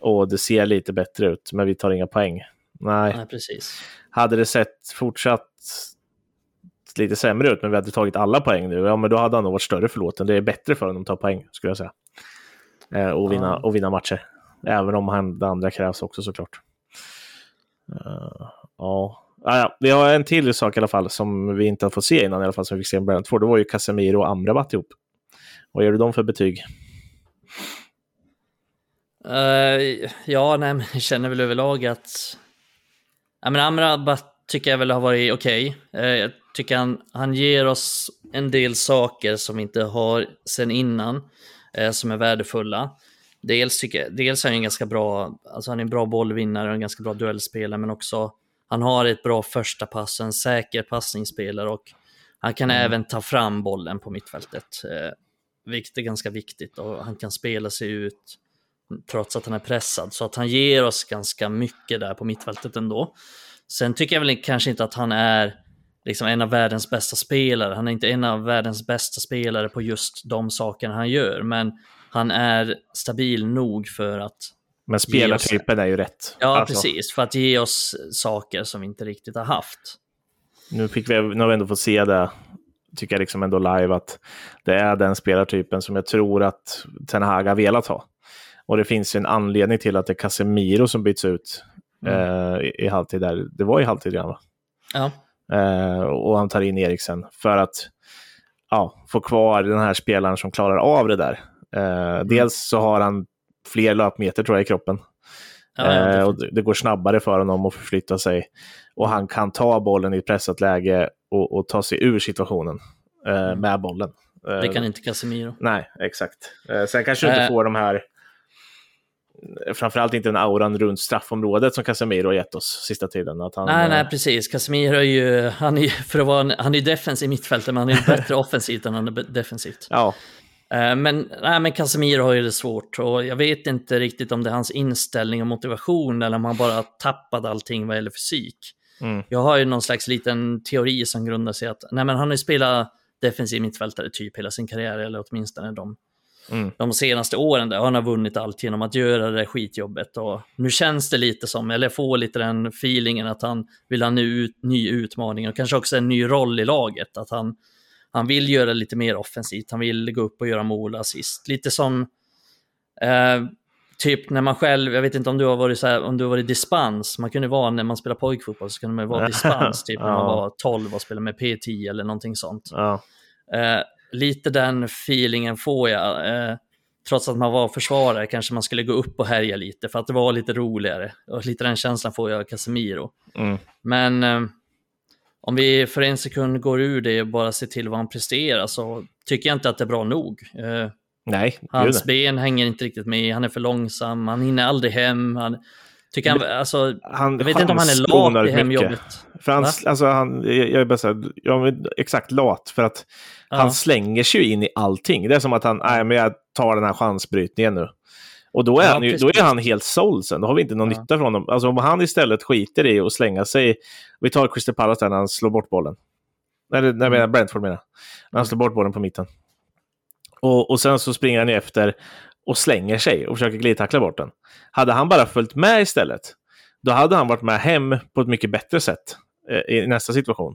och det ser lite bättre ut, men vi tar inga poäng. Nej, Nej precis. Hade det sett fortsatt lite sämre ut, men vi hade tagit alla poäng nu, ja men då hade han nog varit större förlåten. Det är bättre för honom att ta poäng, skulle jag säga. Eh, och, vinna, och vinna matcher. Även om han, det andra krävs också såklart. Uh, ja. Ah, ja, vi har en till sak i alla fall som vi inte har fått se innan i alla fall, som vi fick se i Brentford. Det var ju Casemiro och Amrabat ihop. Vad ger du dem för betyg? Uh, ja, nej, men jag känner väl överlag att ja, men Amrabat tycker jag väl har varit okej. Okay. Uh, jag tycker han, han ger oss en del saker som vi inte har sen innan uh, som är värdefulla. Dels, tycker, dels är han en ganska bra, alltså han är en bra bollvinnare och en ganska bra duellspelare, men också han har ett bra första pass, en säker passningsspelare och han kan mm. även ta fram bollen på mittfältet, eh, vilket är ganska viktigt och han kan spela sig ut trots att han är pressad, så att han ger oss ganska mycket där på mittfältet ändå. Sen tycker jag väl kanske inte att han är liksom en av världens bästa spelare. Han är inte en av världens bästa spelare på just de sakerna han gör, men han är stabil nog för att men spelartypen oss... är ju rätt. Ja, alltså. precis. För att ge oss saker som vi inte riktigt har haft. Nu, fick vi, nu har vi ändå fått se det, tycker jag liksom ändå live, att det är den spelartypen som jag tror att Ten Hag har velat ha. Och det finns ju en anledning till att det är Casemiro som byts ut mm. eh, i, i halvtid. Där. Det var i halvtid redan, va? Ja. Eh, och han tar in Eriksen för att ja, få kvar den här spelaren som klarar av det där. Eh, mm. Dels så har han fler löpmeter tror jag i kroppen. Ja, eh, och det går snabbare för honom att förflytta sig. Och han kan ta bollen i ett pressat läge och, och ta sig ur situationen eh, mm. med bollen. Det kan inte Casemiro. Nej, exakt. sen kanske du inte får de här framförallt inte den auran runt straffområdet som Casemiro har gett oss sista tiden. Att han, nej, nej, precis. Casemiro är ju, han är, för att vara en, han är defensiv mittfältare, men han är bättre offensivt än han är defensivt. Ja, Men, nej, men Casemiro har ju det svårt och jag vet inte riktigt om det är hans inställning och motivation eller om han bara tappat allting vad gäller fysik. Mm. Jag har ju någon slags liten teori som grundar sig att nej, men han har ju spelat defensiv mittfältare typ hela sin karriär, eller åtminstone de, Mm. de senaste åren där han har vunnit allt genom att göra det där skitjobbet. Och nu känns det lite som, eller jag får lite den feelingen att han vill ha en ut, ny utmaning och kanske också en ny roll i laget. Att han, han vill göra lite mer offensivt, han vill gå upp och göra mål och assist. Lite som eh, typ när man själv, jag vet inte om du har varit så här, om du har varit dispens, man kunde vara när man spelar pojkfotboll så kunde man vara dispens typ när man var 12 och spelade med P10 eller någonting sånt. ja. Eh, lite den feelingen får jag. Eh, trots att man var försvarare kanske man skulle gå upp och härja lite för att det var lite roligare. Och lite den känslan får jag av Casemiro. Mm. Men eh, om vi för en sekund går ur det och bara ser till vad han presterar så tycker jag inte att det är bra nog. Eh, Nej, hans ben hänger inte riktigt med, han är för långsam, han hinner aldrig hem. Han, tycker han, alltså, han jag vet inte om han är lat i hemjobbet. För han, alltså han, jag jag är bara så här, jag är exakt lat, för att Ja. han slänger sig in i allting. Det är som att han, nej men jag tar den här chansbrytningen nu. Och då är, Ja, han, ju, då är han helt såld sen, då har vi inte någon Ja. nytta från honom. Alltså om han istället skiter i att slänga sig, vi tar Crystal Palace där när han slår bort bollen. Nej Mm. menar Brentford menar. När han slår bort bollen på mitten. Och, och sen så springer han ju efter och slänger sig och försöker glidtackla bort den. Hade han bara följt med istället, då hade han varit med hem på ett mycket bättre sätt eh, i nästa situation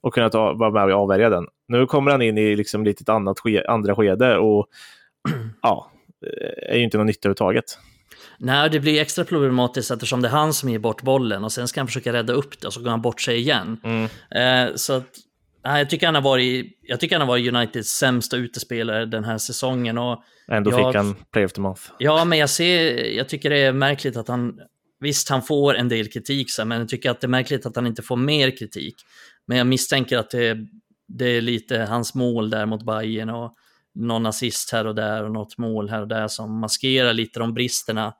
och kunnat vara med och avvärja den. Nu kommer han in i liksom lite ett annat ske, andra skede och ja, är ju inte någon nytta överhuvudtaget. Nej, det blir extra problematiskt eftersom det är han som ger bort bollen och sen ska han försöka rädda upp det och så går han bort sig igen. Mm. Eh, så att, nej, jag, tycker han har varit, jag tycker han har varit Uniteds sämsta utespelare den här säsongen. Och, Ändå Ja, fick han Play of the Month. ja, men jag, ser, jag tycker det är märkligt att han... Visst, han får en del kritik, så, men jag tycker att det är märkligt att han inte får mer kritik. Men jag misstänker att det, det är lite hans mål där mot Bayern och någon assist här och där och något mål här och där som maskerar lite de bristerna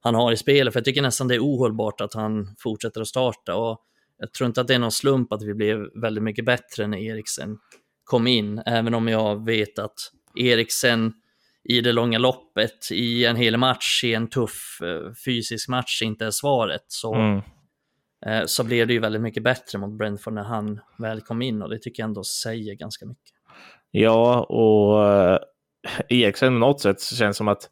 han har i spelet. För jag tycker nästan det är ohållbart att han fortsätter att starta. Och jag tror inte att det är någon slump att vi blev väldigt mycket bättre när Eriksen kom in. Även om jag vet att Eriksen i det långa loppet, i en hel match, i en tuff eh, fysisk match inte är svaret. Så, Mm. eh, så blev det ju väldigt mycket bättre mot Brentford när han väl kom in. Och det tycker jag ändå säger ganska mycket. Ja, och eh, Eriksen på något sätt känns som att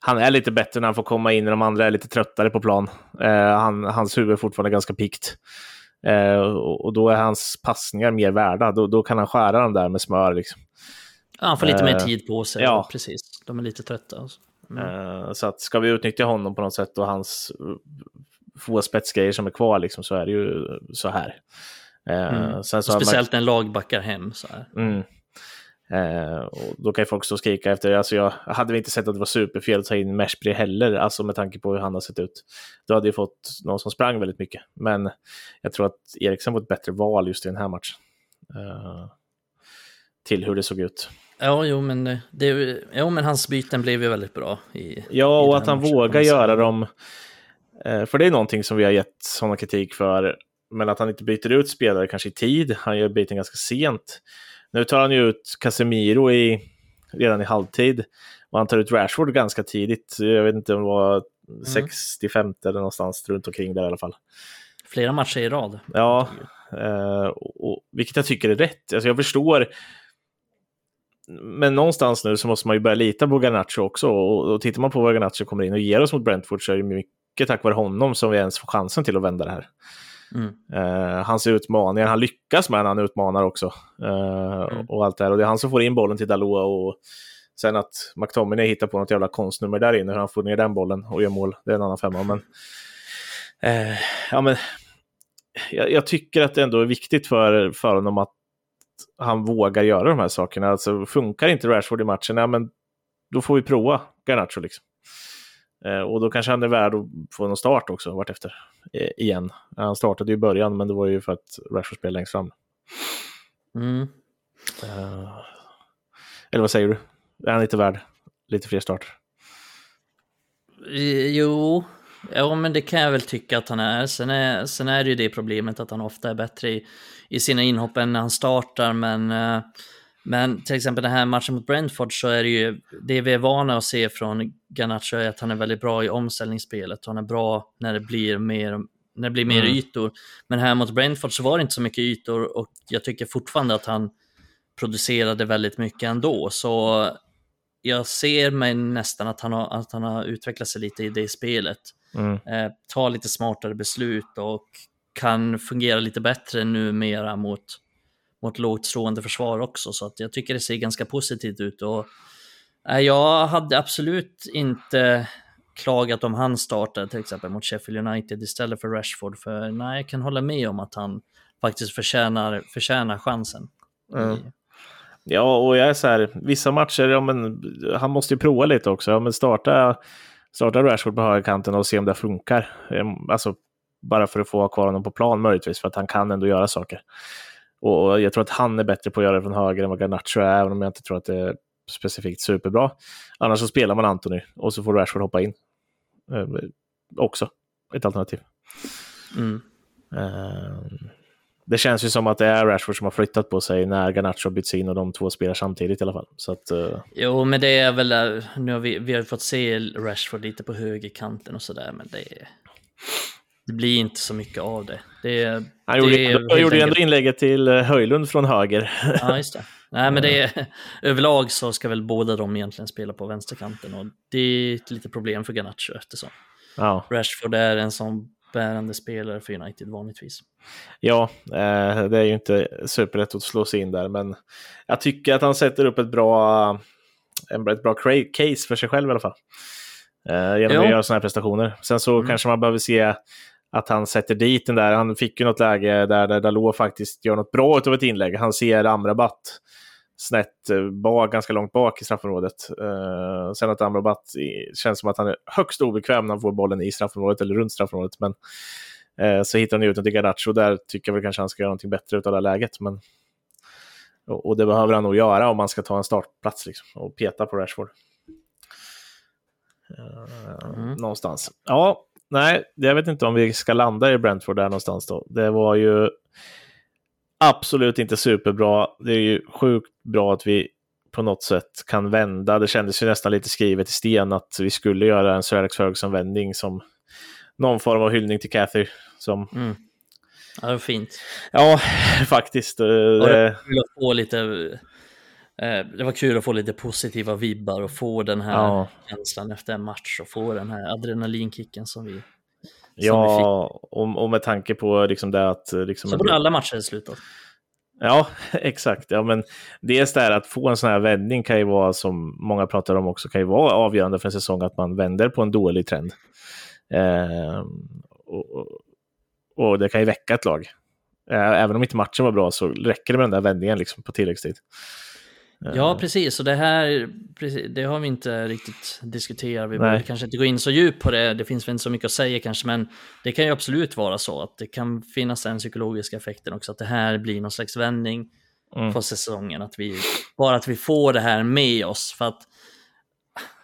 han är lite bättre när han får komma in när de andra är lite tröttare på plan. Eh, han, hans huvud är fortfarande ganska pikt. Eh, och, då är hans passningar mer värda. Då, då kan han skära dem där med smör. Liksom. Ja, han får lite mer Eh, tid på sig. ja. Precis, de är lite trötta. Alltså. Mm. Eh, så att ska vi utnyttja honom på något sätt och hans eh, få spetsgrejer som är kvar liksom, så är det ju så här. Mm. Speciellt när lag backar hem. Så här. Mm. Eh, och då kan ju folk stå och skrika efter, alltså jag hade vi inte sett att det var superfel att ta in Meshbri heller, alltså med tanke på hur han har sett ut. Då hade ju fått någon som sprang väldigt mycket. Men jag tror att Eriksen var ett bättre val just i den här matchen. Eh, till hur det såg ut. Ja, jo men, det, det, jo, men hans byten blev ju väldigt bra. I, Ja, i och den att han matchen. vågar göra dem. Eh, för det är någonting som vi har gett sådana kritik för. Men att han inte byter ut spelare kanske i tid. Han gör byten ganska sent. Nu tar han ju ut Casemiro i, redan i halvtid. Och han tar ut Rashford ganska tidigt. Jag vet inte om det var 65 eller någonstans runt omkring där i alla fall. Flera matcher i rad. Ja, eh, och, och, vilket jag tycker är rätt. Alltså jag förstår. Men någonstans nu så måste man ju börja lita på Garnacho också. Och, och tittar man på vad Garnacho kommer in och ger oss mot Brentford så är det mycket tack vare honom som vi ens får chansen till att vända det här. Mm. Eh, hans utmaningar, han lyckas med när han utmanar också. Eh, Mm. Och allt det här. Och det är han som får in bollen till Dalot och sen att McTominay hittar på något jävla konstnummer där inne, hur han får ner den bollen och gör mål, det är en annan femma. Men, eh, ja, men jag, jag tycker att det ändå är viktigt för, för honom att han vågar göra de här sakerna. Alltså, funkar inte Rashford i matchen, ja, men då får vi prova Garnacho. Liksom. Eh, och då kanske han är värd att få någon start också vartefter. Eh, igen. Han startade ju i början, men det var ju för att Rashford spelade längst fram. Mm. Eh, eller vad säger du? Är han inte värd lite fler starter? Jo, ja, men det kan jag väl tycka att han är. Sen är, sen är det ju det problemet att han ofta är bättre i, i sina inhopp än när han startar, men uh, men till exempel den här matchen mot Brentford så är det ju, det vi är vana att se från Garnacho är att han är väldigt bra i omställningsspelet och han är bra när det blir mer, när det blir mer mm. ytor. Men här mot Brentford så var det inte så mycket ytor och jag tycker fortfarande att han producerade väldigt mycket ändå. Så jag ser mig nästan att han har, att han har utvecklat sig lite i det spelet. Mm. Eh, tar lite smartare beslut och kan fungera lite bättre numera mot mot lågt stående försvar också, så att jag tycker det ser ganska positivt ut. Och, äh, jag hade absolut inte klagat om han startade till exempel mot Sheffield United istället för Rashford, för nej, jag kan hålla med om att han faktiskt förtjänar, förtjänar chansen. Mm. Ja, och jag är så här, vissa matcher, ja, men, han måste ju prova lite också. Ja, men starta, starta Rashford på högerkanten och se om det funkar. Ehm, alltså, bara för att få ha kvar honom på plan möjligtvis, för att han kan ändå göra saker. Och jag tror att han är bättre på att göra det från höger än vad Garnacho är, även om jag inte tror att det är specifikt superbra. Annars så spelar man Anthony och så får Rashford hoppa in. Eh, också ett alternativ. Mm. Eh, det känns ju som att det är Rashford som har flyttat på sig när Garnacho byts in och de två spelar samtidigt i alla fall. Så att, uh... Jo, men det är väl, eh, nu har vi, vi har fått se Rashford lite på högerkanten och sådär, men det är det blir inte så mycket av det. det han gjorde, det han gjorde ändå inlägget till eh, Höjlund från höger. Ja, just det. Nej, men det är, överlag så ska väl båda de egentligen spela på vänsterkanten och det är ett litet problem för Garnacho eftersom ja. Rashford är en sån bärande spelare för United vanligtvis. Ja, eh, det är ju inte superlätt att slå sig in där, men jag tycker att han sätter upp ett bra, ett bra case för sig själv i alla fall. Eh, genom jo. att göra sådana här prestationer. Sen så mm. kanske man behöver se att han sätter dit den där. Han fick ju något läge där, där Dalot faktiskt gör något bra av ett inlägg. Han ser Amrabat snett eh, bak, ganska långt bak i straffområdet. Uh, sen att Amrabat känns som att han är högst obekväm när han får bollen i straffområdet eller runt straffområdet. Men uh, så hittar han ut den till Garnacho. Där tycker jag väl kanske han ska göra någonting bättre av det här läget. Men, och, och, det behöver han nog göra om man ska ta en startplats liksom, och peta på Rashford. Uh, mm. Någonstans. Ja, nej, jag vet inte om vi ska landa i Brentford där någonstans då. Det var ju absolut inte superbra. Det är ju sjukt bra att vi på något sätt kan vända. Det kändes ju nästan lite skrivet i sten att vi skulle göra en Sir Alex Ferguson-vändning som någon form av hyllning till Cathy. Som... Mm. Ja, det var fint. Ja, faktiskt. Och det var att få lite Eh, det var kul att få lite positiva vibbar och få den här ja. känslan efter en match och få den här adrenalinkicken som vi som Ja, vi och, och, med tanke på liksom det att... Liksom Så borde alla matcher slutat. Ja, exakt. Ja, men dels det här att få en sån här vändning kan ju vara, som många pratar om också, kan ju vara avgörande för en säsong, att man vänder på en dålig trend. Eh, och, och, det kan ju väcka ett lag. Eh, även om inte matchen var bra så räcker det med den där vändningen liksom på tilläggstid. Ja, eh. precis. Och det här det har vi inte riktigt diskuterat. Vi behöver kanske inte gå in så djupt på det. Det finns väl inte så mycket att säga kanske, men det kan ju absolut vara så att det kan finnas den psykologiska effekten också, att det här blir någon slags vändning mm. på säsongen. Att vi, bara att vi får det här med oss. För att,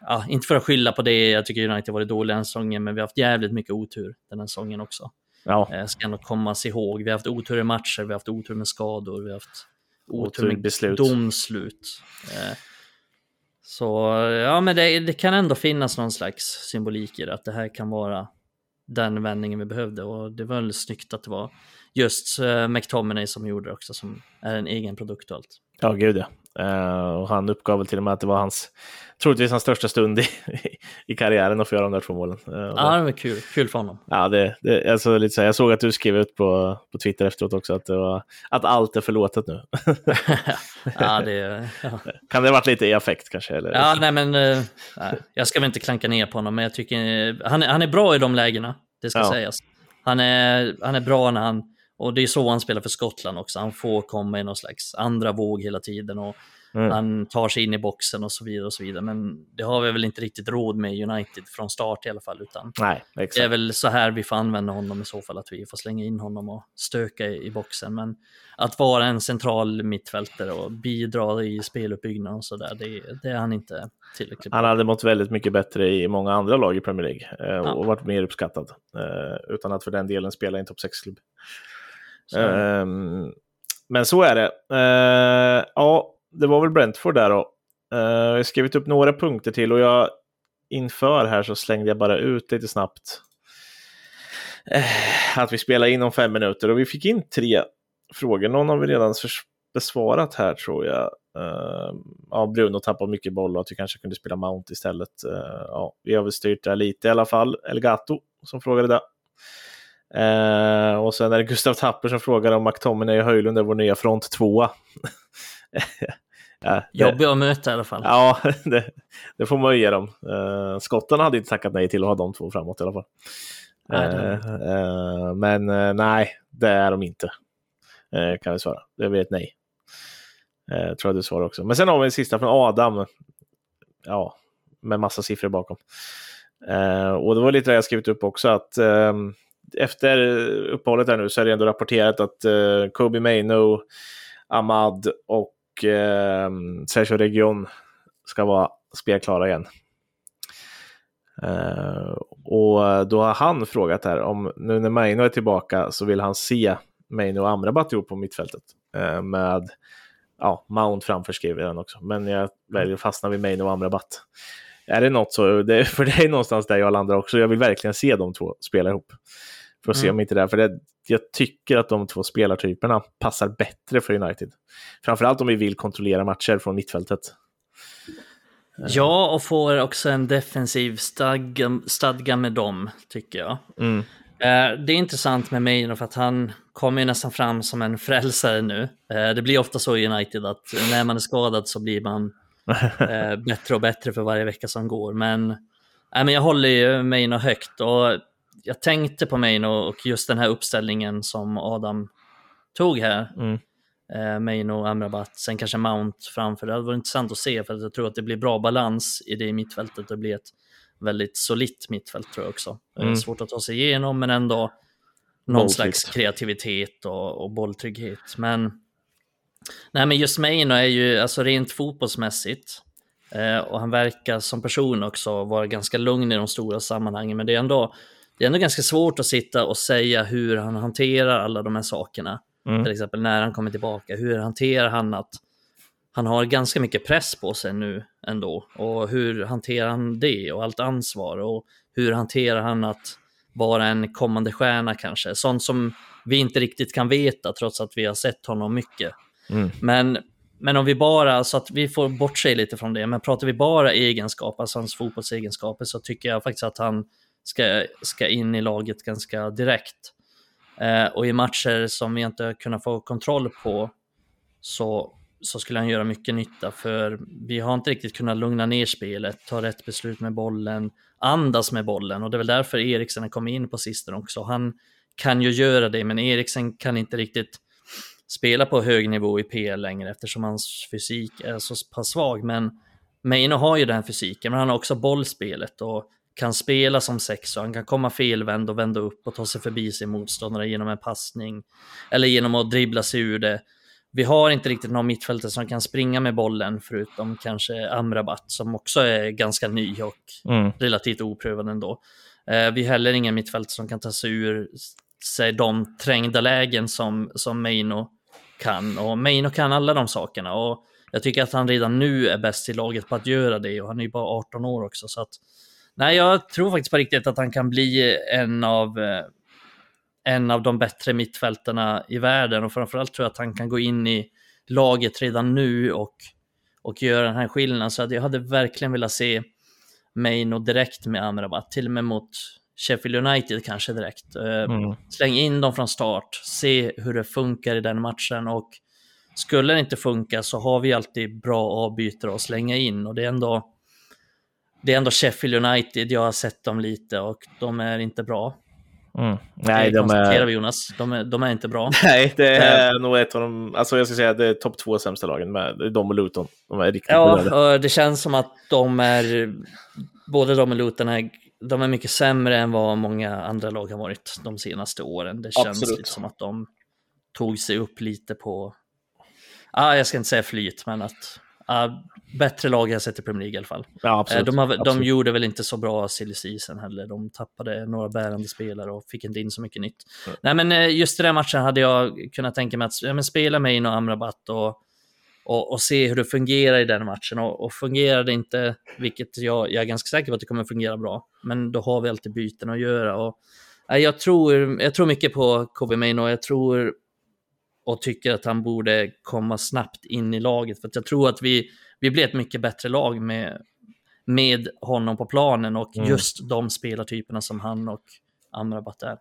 ja, inte för att skylla på det, jag tycker United varit dåliga den säsongen, men vi har haft jävligt mycket otur den här säsongen också. Ja. Eh, ska nog kommas ihåg. Vi har haft otur i matcher, vi har haft otur med skador, vi har haft otur med beslut. domslut. Eh, så ja, men det, det, kan ändå finnas någon slags symbolik i det, att det här kan vara den vändningen vi behövde och det var väldigt snyggt att det var just uh, McTominay som gjorde det också, som är en egen produkt och allt. Ja, gud ja. Uh, och han uppgav väl till och med att det var hans, troligtvis hans största stund i, i karriären att få göra de där två målen. Uh, ja, det var kul. Kul för honom. Ja, det, det, alltså, lite så här, jag såg att du skrev ut på, på Twitter efteråt också att, det var, att allt är förlåtet nu. ja, det, ja. Kan det ha varit lite i affekt kanske? Eller? Ja, nej men uh, jag ska väl inte klanka ner på honom, men jag tycker han, han är bra i de lägena, det ska ja. sägas. Han är, han är bra när han och det är så han spelar för Skottland också. Han får komma i någon slags andra våg hela tiden. Och Mm. Han tar sig in i boxen och så vidare och så vidare. Men det har vi väl inte riktigt råd med United från start i alla fall. Utan Nej, exakt. det är väl så här vi får använda honom i så fall, att vi får slänga in honom och stöka i, i boxen. Men att vara en central mittfältare och bidra i speluppbyggnaden och sådär, det, det är han inte tillräckligt bra. Han hade mått väldigt mycket bättre i många andra lag i Premier League eh, och varit mer uppskattad. Eh, utan att för den delen spela i en topp 6-klubb. Ehm, men så är det. Uh, ja, det var väl Brentford där då. Uh, jag har skrivit upp några punkter till och jag inför här så slängde jag bara ut lite snabbt uh, att vi spelar in om fem minuter och vi fick in tre frågor. Någon har vi redan besvarat här tror jag. Uh, ja, Bruno tappar mycket boll och att vi kanske kunde spela Mount istället. ja, vi har väl styrt det lite i alla fall. Elgato som frågade det och sen är det Gustav Tapper som frågar om McTominay och Höjlund är vår nya front tvåa. ja, Jobbiga att möta i alla fall. Ja, det, det får man ju ge dem. Uh, skottarna hade inte tackat nej till att ha de två framåt i alla fall. Nej, uh, uh, men uh, nej, det är de inte. kan vi svara. Det blir ett nej. tror jag du svarar också. Men sen har vi en sista från Adam. Ja, med massa siffror bakom. och det var lite det jag skrivit upp också att efter uppehållet här nu så är det ändå rapporterat att eh, Kobe Maino, Ahmad och eh, Sergio Region ska vara spelklara igen. Eh, och då har han frågat här om nu när Maino är tillbaka så vill han se Maino och Amrabat ihop på mittfältet. eh, med ja, Mount framför skriver han också. Men jag väljer att fastna vid Maino och Amrabat. Är det något så, det, för det är någonstans där jag landar också. Jag vill verkligen se de två spela ihop. För att mm. se om inte det för det, jag tycker att de två spelartyperna passar bättre för United. Framförallt om vi vill kontrollera matcher från mittfältet. Ja, och får också en defensiv stadga, stadga med dem, tycker jag. Mm. Eh, det är intressant med Maino för att han kommer ju nästan fram som en frälsare nu. Eh, det blir ofta så i United att när man är skadad så blir man eh, bättre och bättre för varje vecka som går. Men, men jag håller ju Maino högt och jag tänkte på Maino och just den här uppställningen som Adam tog här. Mm. Eh, Maino, Amrabat, sen kanske Mount framför. Det hade varit intressant att se för att jag tror att det blir bra balans i det mittfältet. Det blir ett väldigt solitt mittfält tror jag också. Mm. Svårt att ta sig igenom men ändå någon slags kreativitet och, och bolltrygghet. Men, nej, men just Maino är ju alltså rent fotbollsmässigt eh, och han verkar som person också vara ganska lugn i de stora sammanhangen. Men det är ändå det är ändå ganska svårt att sitta och säga hur han hanterar alla de här sakerna. Mm. Till exempel när han kommer tillbaka, hur hanterar han att han har ganska mycket press på sig nu ändå. Och hur hanterar han det och allt ansvar? Och hur hanterar han att vara en kommande stjärna kanske? Sånt som vi inte riktigt kan veta trots att vi har sett honom mycket. Mm. Men, men om vi bara, så att vi får bortse lite från det, men pratar vi bara egenskaper, alltså hans fotbollsegenskaper, så tycker jag faktiskt att han ska, ska in i laget ganska direkt. Eh, och i matcher som vi inte kunnat få kontroll på så, så skulle han göra mycket nytta för vi har inte riktigt kunnat lugna ner spelet, ta rätt beslut med bollen, andas med bollen och det är väl därför Eriksen har kommit in på sistone också. Han kan ju göra det, men Eriksen kan inte riktigt spela på hög nivå i PL längre eftersom hans fysik är så pass svag. Men Meino har ju den fysiken, men han har också bollspelet och kan spela som sex och han kan komma felvänd och vända upp och ta sig förbi sin motståndare genom en passning eller genom att dribbla sig ur det. Vi har inte riktigt någon mittfältare som kan springa med bollen förutom kanske Amrabat som också är ganska ny och mm. relativt oprövad ändå. Eh, vi har heller ingen mittfältare som kan ta sig ur sig de trängda lägen som, som Meino kan och Meino kan alla de sakerna och jag tycker att han redan nu är bäst i laget på att göra det och han är ju bara 18 år också så att Nej, jag tror faktiskt på riktigt att han kan bli en av, eh, en av de bättre mittfältarna i världen och framförallt tror jag att han kan gå in i laget redan nu och, och göra den här skillnaden. Så jag hade verkligen velat se Maino direkt med Amrabat, till och med mot Sheffield United kanske direkt. Eh, mm. Släng in dem från start, se hur det funkar i den matchen och skulle det inte funka så har vi alltid bra avbytare att slänga in och det är ändå det är ändå Sheffield United, jag har sett dem lite och de är inte bra. Mm. Nej, det de är... vi Jonas. De är, de är inte bra. Nej, det är nog ett av de, alltså jag ska säga det är topp två sämsta lagen med de och Luton. De är riktigt. Ja, och det känns som att de är, både de och Luton är, de är mycket sämre än vad många andra lag har varit de senaste åren. Det känns Absolut. lite som att de tog sig upp lite på, ah, jag ska inte säga flyt, men att ah, bättre lag jag sett i Premier League i alla fall. Ja, Eh, absolut. De, har, de absolut. gjorde väl inte så bra silly season heller. De tappade några bärande spelare och fick inte in så mycket nytt. Mm. Nej, men eh, just i den matchen hade jag kunnat tänka mig att ja, men spela med in och Amrabat och, och, och se hur det fungerar i den matchen. Och, och fungerar det inte, vilket jag, jag är ganska säker på att det kommer fungera bra, men då har vi alltid byten att göra. Och, jag, tror, jag tror mycket på Kobe Maino. Jag tror och tycker att han borde komma snabbt in i laget. För att jag tror att vi, vi blir ett mycket bättre lag med, med honom på planen och Mm. just de spelartyperna som han och Amrabat är.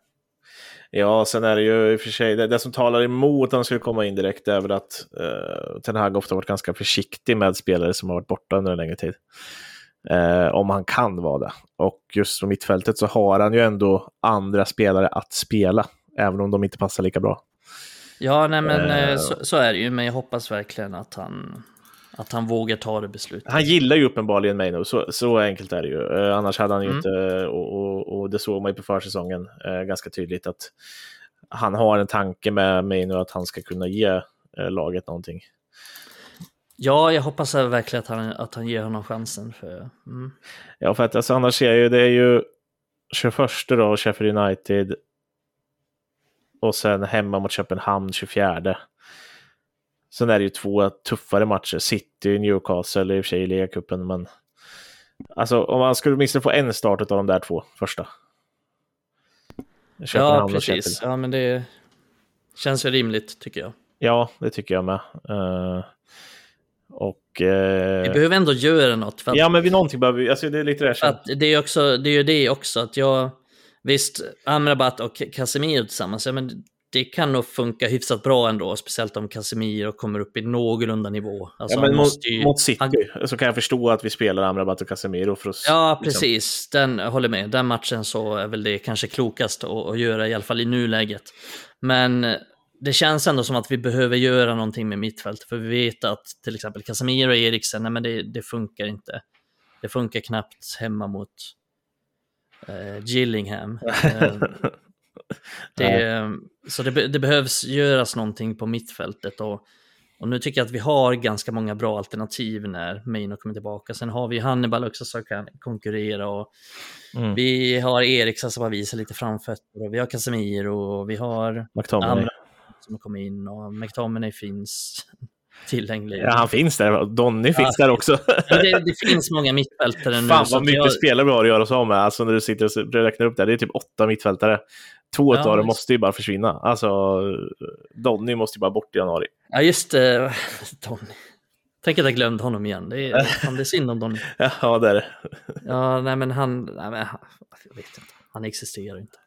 Ja, sen är det ju i och för sig, det, det som talar emot att han skulle komma in direkt är väl att uh, Ten Hag ofta varit ganska försiktig med spelare som har varit borta under en längre tid. Eh, om han kan vara det. Och just på mittfältet så har han ju ändå andra spelare att spela, även om de inte passar lika bra. Ja, nej men Eh. eh, så, så är det ju, men jag hoppas verkligen att han, att han vågar ta det beslutet. Han gillar ju uppenbarligen Maino, så, så enkelt är det ju. Eh, annars hade han ju Mm. inte, och, och, och det såg man ju på försäsongen eh, ganska tydligt, att han har en tanke med Maino att han ska kunna ge eh, laget någonting. Ja, jag hoppas verkligen att han, att han ger honom chansen. För, mm. Ja, för att alltså, annars ser jag ju, det är ju 21 då, Sheffield United. Och sen hemma mot Köpenhamn 24. Sen är det ju två tuffare matcher, City, Newcastle, i och för sig i ligacupen, men alltså om man skulle åtminstone få en start av de där två första. Ja, Köpenhamn och precis. Ja, men det känns ju rimligt tycker jag. Ja, det tycker jag med. Eh, och... Vi eh, behöver ändå göra något. För att ja, men vi någonting behöver vi, alltså det är lite det För här att det är ju också, det är ju det också att jag, visst, Amrabat och Casemiro tillsammans, ja, men det kan nog funka hyfsat bra ändå, speciellt om Casemiro kommer upp i någorlunda nivå. Alltså, Ja, men mot, måste ju- mot City han- så kan jag förstå att vi spelar Amrabat och Casemiro för att... Ja, liksom- precis. Den jag håller med. Den matchen så är väl det kanske klokast att, att göra, i alla fall i nuläget. Men det känns ändå som att vi behöver göra någonting med mittfältet, för vi vet att till exempel Casemiro och Eriksen, nej men det, det funkar inte. Det funkar knappt hemma mot eh, Gillingham. Eh, det, så det, det behövs göras någonting på mittfältet och, och nu tycker jag att vi har ganska många bra alternativ när Maino kommer tillbaka. Sen har vi Hannibal också som kan konkurrera och Mm. vi har Eriksen som har visat lite framfötter och vi har Casemiro och vi har McTominay. andra som kommer in och McTominay finns tillgänglig. Ja, han finns där. Donny finns där också. Det, det finns många mittfältare nu. Fan vad mycket jag, spelare vi har att göra oss av med. Alltså när du sitter och räknar upp det. Det är typ åtta mittfältare. Två Ja, av dem måste ju bara försvinna. Alltså, Donny måste ju bara bort i januari. Ja, just det. Donny. Tänk att jag glömde honom igen. Det är, fan, det är synd om Donny. Ja, det är det. Ja, nej men han, nej, men han, jag vet inte. Han existerar inte.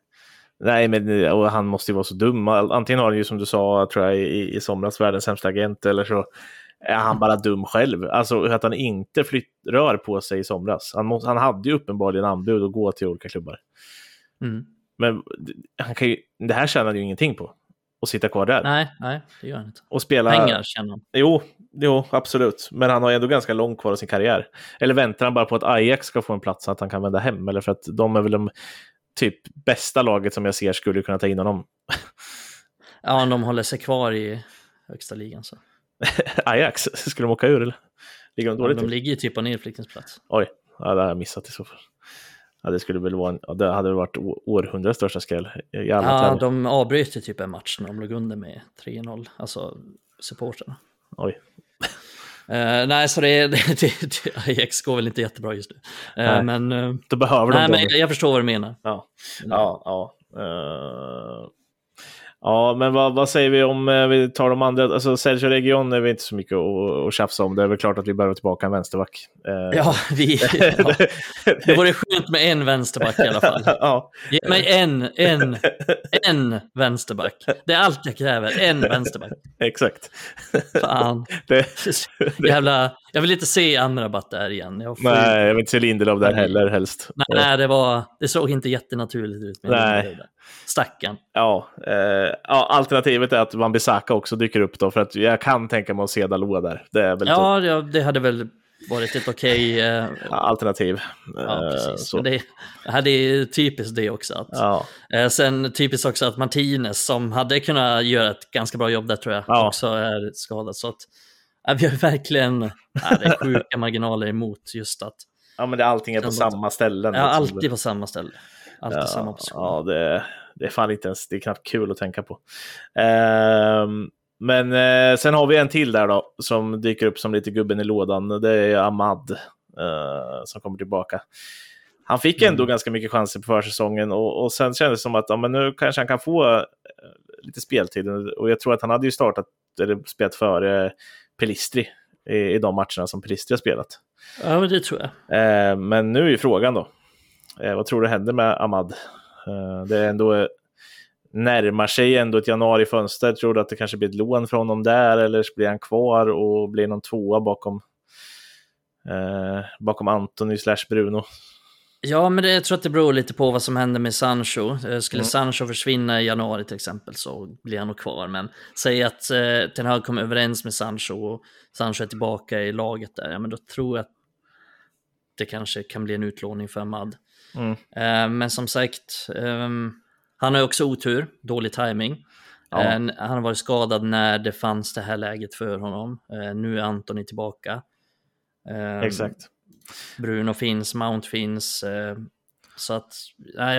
Nej, men och han måste ju vara så dum. Antingen har han ju som du sa, tror jag, i, i somras världens sämsta agent eller så är han bara dum själv. Alltså att han inte flytt, rör på sig i somras. Han, må, han hade ju uppenbarligen anbud att gå till olika klubbar. Mm. Men han kan ju, det här tjänar han ju ingenting på. Att sitta kvar där. Nej, nej, det gör han inte. Och spela... Pengar känner han. Jo, jo, absolut. Men han har ju ändå ganska långt kvar av sin karriär. Eller väntar han bara på att Ajax ska få en plats så att han kan vända hem? Eller för att de är väl de typ bästa laget som jag ser skulle kunna ta in honom. Ja, om de håller sig kvar i högsta ligan så. Ajax, skulle de åka ur eller? Ligger de dåligt de till? ligger ju typ på nedflyttningsplats. Oj, ja, det har jag missat i så fall. Ja, det skulle väl vara en, ja, det hade varit århundradets största skräll Ja, tävlingar. de avbröt ju typ en match när de låg under med 3-0, alltså supporterna. Oj. Eh, nej, så det, det, det, det, Ajax går väl inte jättebra just nu. Eh, Nej. men, uh, Då behöver de nej, men jag, jag förstår vad du menar. Ja, ja, ja. Ja, men vad, vad säger vi om eh, vi tar de andra? Alltså Sergio Region är vi inte så mycket att, att tjafsa om. Det är väl klart att vi behöver tillbaka en vänsterback. Eh, Ja, vi, ja, det vore skönt med en vänsterback i alla fall. ja, Ge mig en, en, en vänsterback. Det är allt jag kräver, en vänsterback. exakt. Fan. Det, Jävla jag vill inte se Amrabat där igen. Jag får... Nej, jag vill inte se Lindelöf där heller helst. Nej, nej, det, var, det såg inte jättenaturligt ut. Med Nej. Stackarn. Ja, eh, ja, alternativet är att Wan-Bissaka också dyker upp då, för att jag kan tänka mig att se Dalot där. Det är väl typ Ja, ja, det hade väl varit ett okej eh, alternativ. Ja, Eh, precis. så. Men det, det är typiskt det också. Att, Ja, eh, sen typiskt också att Martinez, som hade kunnat göra ett ganska bra jobb där tror jag, Ja. också är skadad. Så att, ja, vi har verkligen ja, det är sjuka marginaler emot just att, ja, men det, allting är på samma ställen. ja, liksom. alltid på samma ställe. Alltid Ja, samma position. Ja, det, det är fan inte ens, det är knappt kul att tänka på. Ehm, men eh, sen har vi en till där då, som dyker upp som lite gubben i lådan. Det är Ahmad eh, som kommer tillbaka. Han fick ändå Mm. ganska mycket chanser på försäsongen och, och sen kändes det som att ja, men nu kanske han kan få eh, lite speltid. Och jag tror att han hade ju startat, eller spelat före Pelistri i, i de matcherna som Pelistri har spelat. Ja, men det tror jag. Eh, men nu är ju frågan då. Eh, vad tror du händer med Ahmad? Eh, det är ändå närmar sig ändå ett januarifönster. Tror du att det kanske blir ett lån från honom där eller blir han kvar och blir någon tvåa bakom, eh, bakom Antoni slash Bruno? Ja, men det, jag tror att det beror lite på vad som händer med Sancho. Eh, Skulle Mm. Sancho försvinna i januari till exempel så blir han nog kvar. Men säg att eh, Ten Hag kommer överens med Sancho och Sancho är tillbaka i laget där, ja, men då tror jag att det kanske kan bli en utlåning för Ahmad. Mm. Eh, men som sagt, ehm, han har ju också otur, dålig timing. Ja. Eh, han har varit skadad när det fanns det här läget för honom. Eh, nu är Antoni tillbaka. Ehm, Exakt. Bruno finns, Mount finns. Eh, så att,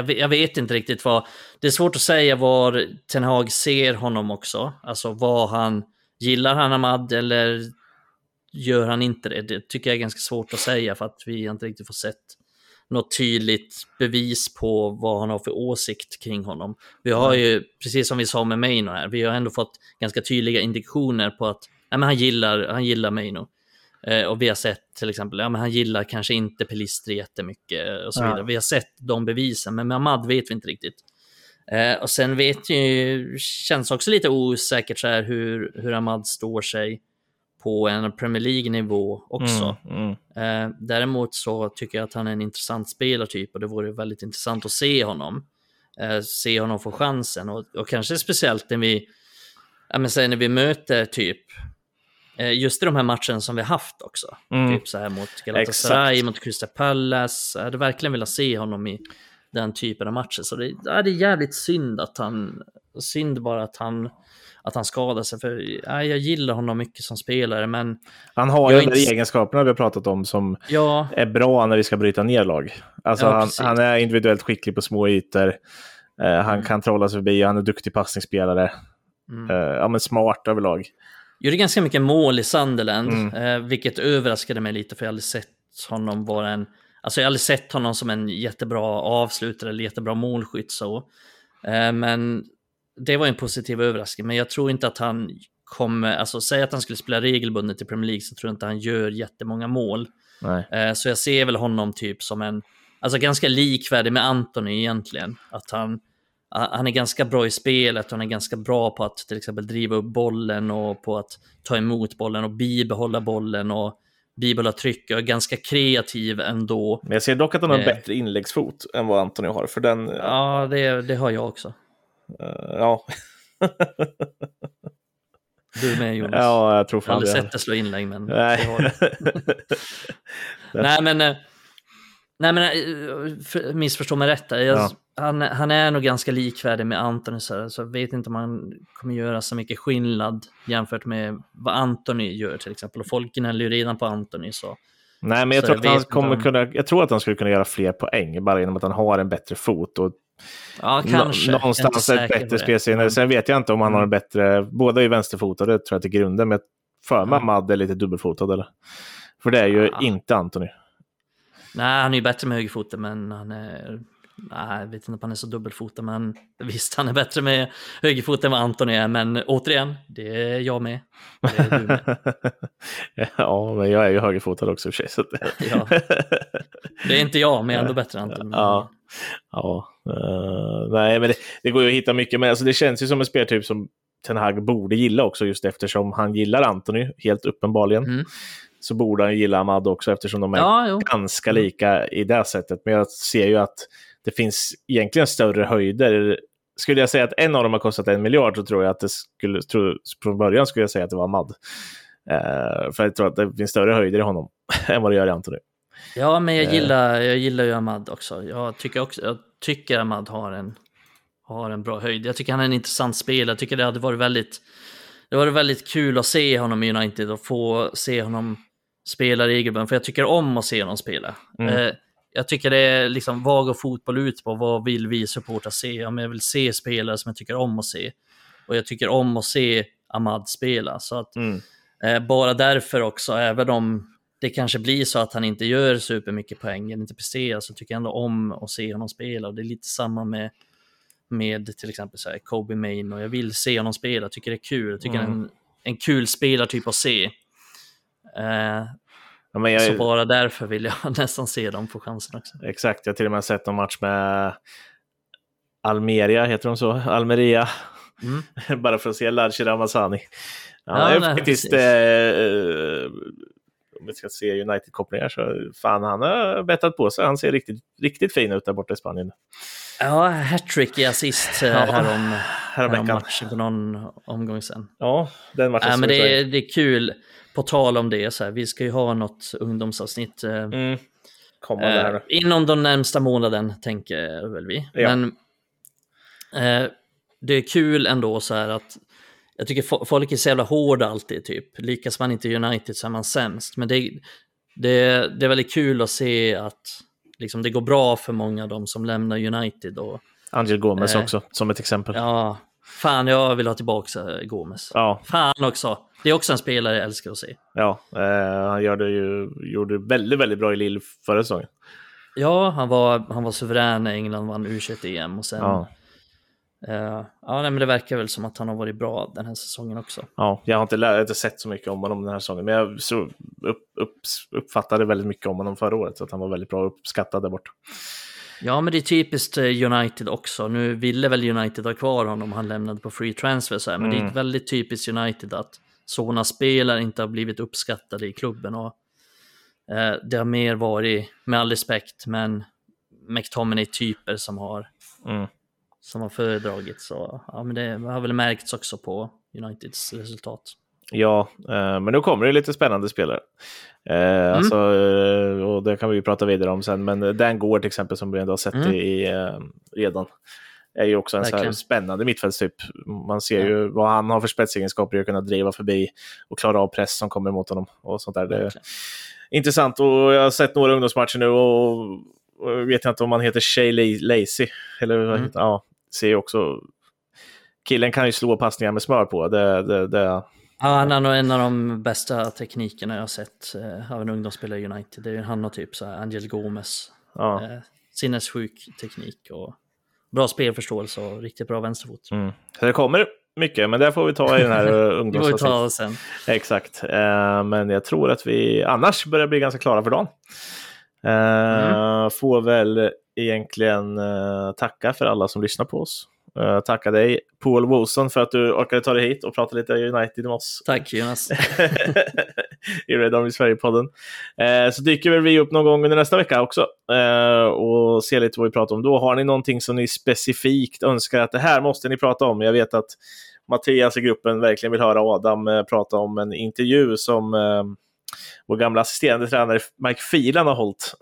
jag, vet, inte riktigt vad... Det är svårt att säga var Ten Hag ser honom också. Alltså vad han... Gillar han Ahmad eller gör han inte det? Det tycker jag är ganska svårt att säga för att vi inte riktigt får sett något tydligt bevis på vad han har för åsikt kring honom. Vi har ju, precis som vi sa med Meino här, vi har ändå fått ganska tydliga indikationer på att nej, men han gillar, han gillar Meino. Eh, och vi har sett till exempel, ja men han gillar kanske inte Pelistri jättemycket eh, och så Ja. vidare. Vi har sett de bevisen, men med Ahmad vet vi inte riktigt. Eh, och sen vet ju, känns också lite osäkert så här hur, hur Ahmad står sig på en Premier League-nivå också. Mm, mm. Eh, däremot så tycker jag att han är en intressant spelartyp och det vore väldigt intressant att se honom. Eh, se honom få chansen och, och kanske speciellt när vi, ja, men säg när vi möter typ, just i de här matcherna som vi haft också. Mm. Typ så här mot Galatasaray, Exakt. mot Crystal Palace. Jag hade verkligen velat se honom i den typen av matcher. Så det, det är jävligt synd att han, synd bara att han, att han skadar sig. För ja, jag gillar honom mycket som spelare, men Han har ju de inte- egenskaperna vi har pratat om som ja, är bra när vi ska bryta ner lag. Alltså Ja, han, han är individuellt skicklig på små ytor. Eh, han Mm. kan trolla sig förbi, han är duktig passningsspelare. mm. Eh, ja, men smart överlag. Gjorde ganska mycket mål i Sunderland, Mm. eh, vilket överraskade mig lite för jag har aldrig sett honom vara en... Alltså jag har aldrig sett honom som en jättebra avslutare eller jättebra målskytt så. Eh, men det var en positiv överraskning, men jag tror inte att han kommer... Alltså säg att han skulle spela regelbundet i Premier League så tror jag inte han gör jättemånga mål. Eh, så jag ser väl honom typ som en... Alltså ganska likvärdig med Anthony egentligen. Att han, han är ganska bra i spelet, han är ganska bra på att till exempel driva upp bollen och på att ta emot bollen och bibehålla bollen och bibehålla tryck och är ganska kreativ ändå. Men jag ser dock att han har en Eh. bättre inläggsfot än vad Antoni har. För den, ja. Ja, det, det har jag också. ja. Du med Jonas. ja, jag tror jag har fan aldrig sett dig slå inlägg, men Nej. Nej, men... Nej, men eh, för- missförstå mig rätt där. Jag, Ja. han, han är nog ganska likvärdig med Antoni, så, här, så jag vet inte om han kommer göra så mycket skillnad jämfört med vad Antoni gör till exempel. Och folk gnäller ju redan på Antoni, så Nej, men jag Så tror jag att han kommer om- kunna, jag tror att han skulle kunna göra fler poäng bara genom att han har en bättre fot och ja, kanske. Någonstans ett bättre spelsinne. Sen vet jag inte om han har en Mm. bättre, båda är vänsterfotade tror jag till grunden, men för mig Ja. Mad är lite dubbelfotad eller? För det är ju Ja. inte Antoni. Nej, han är ju bättre med högerfoten, men han är... Nej, jag vet inte om han är så dubbelfotad, men visst, han är bättre med högerfoten än vad Antoni är. Men återigen, det är jag med. Det är du med. ja, men jag är ju högerfotad också i och för sig. Så att... Ja. Det är inte jag, men jag är ändå bättre än Antoni. Ja. Ja, eh, nej, men det, det går ju att hitta mycket, men alltså, det känns ju som en speltyp som Ten Hag borde gilla också, just eftersom han gillar Antoni, helt uppenbarligen. Mm. Så borde han gilla Ahmad också eftersom de är Ja, ganska lika i det sättet. Men jag ser ju att det finns egentligen större höjder. Skulle jag säga att en av dem har kostat en miljard så tror jag att det skulle, tro, från början skulle jag säga att det var Ahmad. Eh, för jag tror att det finns större höjder i honom än vad det gör i Anthony. Ja, men jag Eh. gillar, jag gillar ju Ahmad också. Jag tycker, också, jag tycker Ahmad har en, har en bra höjd. Jag tycker han är en intressant spelare. Jag tycker det hade varit väldigt, det var väldigt kul att se honom i United och få se honom spela regelbundet. För jag tycker om att se honom spela. Mm. Eh, jag tycker det är liksom, vad går fotboll ut på? Vad vill vi supportrar se? Ja, men jag vill se spelare som jag tycker om att se. Och jag tycker om att se Ahmad spela. Så att Mm. Eh, bara därför också, även om det kanske blir så att han inte gör supermycket poäng eller inte presterar, så tycker jag ändå om att se honom spela. Och det är lite samma med, med till exempel så här, Kobe Main och jag vill se honom spela, jag tycker det är kul. Jag tycker Mm. en, en kul spelartyp att se. Eh, Ja, jag, Så bara därför vill jag nästan se dem få chansen också. Exakt, jag har till och med sett en match med Almeria, heter de så? Almeria. Mm. Bara för att se Larchi Ramazani. Ja, Ja, är nej, faktiskt... precis. Eh, om vi ska se United-kopplingar så fan, han har bettat på sig. Han ser riktigt, riktigt fin ut där borta i Spanien. Ja, hattrick i assist eh, Ja, härom, härom matchen på någon omgång sen. Ja, den matchen Ja, men det, är, det är kul, på tal om det, så här, vi ska ju ha något ungdomsavsnitt eh, Mm. Eh, inom de närmsta månaden, tänker väl vi. Ja. Men eh, det är kul ändå så här att jag tycker fo- folk är så jävla hårda alltid, typ. Lyckas man inte United så är man sämst. Men det, det, det är väldigt kul att se att liksom, det går bra för många av dem som lämnar United. Och, Angel Gomez eh, också, som ett exempel. Ja. Ja, fan, jag vill ha tillbaka eh, Gomes. Ja, Fan också. Det är också en spelare jag älskar att se. eh, han gör det ju, gjorde väldigt, väldigt bra i Lille förra säsongen. Ja, han var, han var suverän när England vann U21-EM och sen... Ja. eh, ja, nej, men det verkar väl som att han har varit bra den här säsongen också. Ja, jag har inte, jag har inte sett så mycket om honom den här säsongen, men jag så upp, upp, uppfattade väldigt mycket om honom förra året, så att han var väldigt bra uppskattad där borta. Ja, men det är typiskt eh, United också. Nu ville väl United ha kvar honom, han lämnade på free transfer så här, men det Mm. är väldigt typiskt United att sådana spelare inte har blivit uppskattade i klubben. Och, eh, det har mer varit, med all respekt, men McTominay-typer som har, Mm. som har föredragit. Så ja, men det har väl märkts också på Uniteds resultat. Ja, eh, men nu kommer det lite spännande spelare. Eh, alltså, eh, och det kan vi ju prata vidare om sen, men Dan Gård till exempel som vi ändå har sett Mm. i, redan. Är ju också en så här spännande mittfältstyp. Man ser Ja. ju vad han har för spetsegenskaper att kunna driva förbi och klara av press som kommer emot honom. och sånt där. Det är intressant och jag har sett några ungdomsmatcher nu och, vet inte om han heter Shay La- Lacy. Eller vad Mm. Ja, ser ju också... Killen kan ju slå passningar med smör på. Det, det, det, Ja, han har en av de bästa teknikerna jag har sett eh, av en ungdomsspelare i United. Det är, han har typ så här Angel Gomes. ja. Eh, sinnessjuk teknik och bra spelförståelse och riktigt bra vänsterfot. Mm. Så det kommer mycket, men det får vi ta i den här eh, Det får vi ungdomsavsnittet. ta sen. Exakt. Eh, men jag tror att vi annars börjar bli ganska klara för dagen. Eh, Mm. Får väl egentligen eh, tacka för alla som lyssnar på oss. Eh, tacka dig, Paul Wilson, för att du orkade ta dig hit och prata lite United med oss. Tack Jonas. i Red Army Sverige-podden. Eh, så dyker väl vi upp någon gång under nästa vecka också eh, och ser lite vad vi pratar om då. Har ni någonting som ni specifikt önskar att det här måste ni prata om? Jag vet att Mattias i gruppen verkligen vill höra Adam prata om en intervju som vår gamla assisterande tränare Mike Filan har hållit.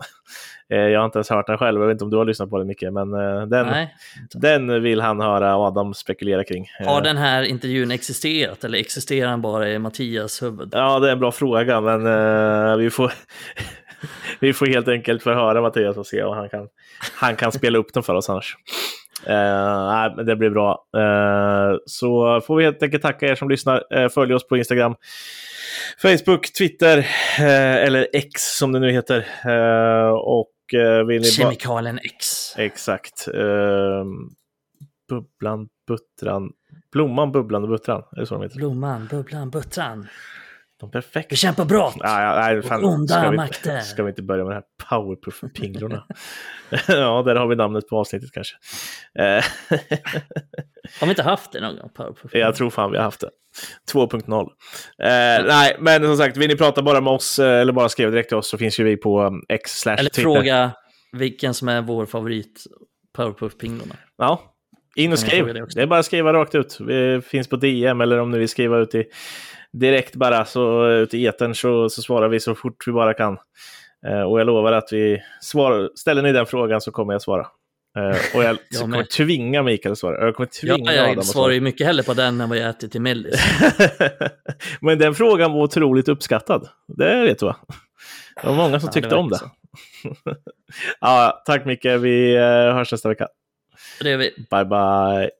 Eh, jag har inte ens hört den själv, jag vet inte om du har lyssnat på den mycket, men eh, den, Nej. den vill han höra Adam spekulera kring. Eh, Har den här intervjun existerat eller existerar den bara i Mattias huvud? Ja, det är en bra fråga, men eh, vi, får, vi får helt enkelt förhöra Mattias och se om han kan, han kan spela upp den för oss annars. Eh, men det blir bra. Eh, så får vi helt enkelt tacka er som lyssnar. Eh, följ oss på Instagram, Facebook, Twitter eh, eller X som det nu heter. Eh, och eh, vill ni bara... Kemikalien X. Exakt. Eh, bubblan, buttran, blomman, bubblan och buttran. Är det så de heter? Blomman, bubblan, buttran. De perfekta. Bekämpa brott! Ja, ja, nej, fan, onda ska, vi, makter. ska vi inte börja med de här powerpuff-pinglorna? ja, där har vi namnet på avsnittet kanske. Eh, Har vi inte haft det någon gång? Powerpuff? jag tror fan vi har haft det. 2.0. Eh, nej, men som sagt, vill ni prata bara med oss eh, eller bara skriva direkt till oss så finns ju vi på um, X slash Eller fråga vilken som är vår favorit Powerpuff-pinglorna. Ja, in och skriv. Det är bara att skriva rakt ut. Vi finns på DM eller om ni vill skriva ut i direkt bara så ut i etern så, så svarar vi så fort vi bara kan. Eh, och jag lovar att vi svarar. Ställer ni den frågan så kommer jag svara. Eh, och jag, Jag kommer tvinga Mikael att svara. Jag kommer Ja, tvinga Adam jag att svarar svara. ju mycket hellre på den än vad jag ätit till Mellis. Men den frågan var otroligt uppskattad. Det vet du va? Det var många som Ja, tyckte det om det. ja, tack Micke. Vi eh, hörs nästa vecka. Det är vi. Bye bye.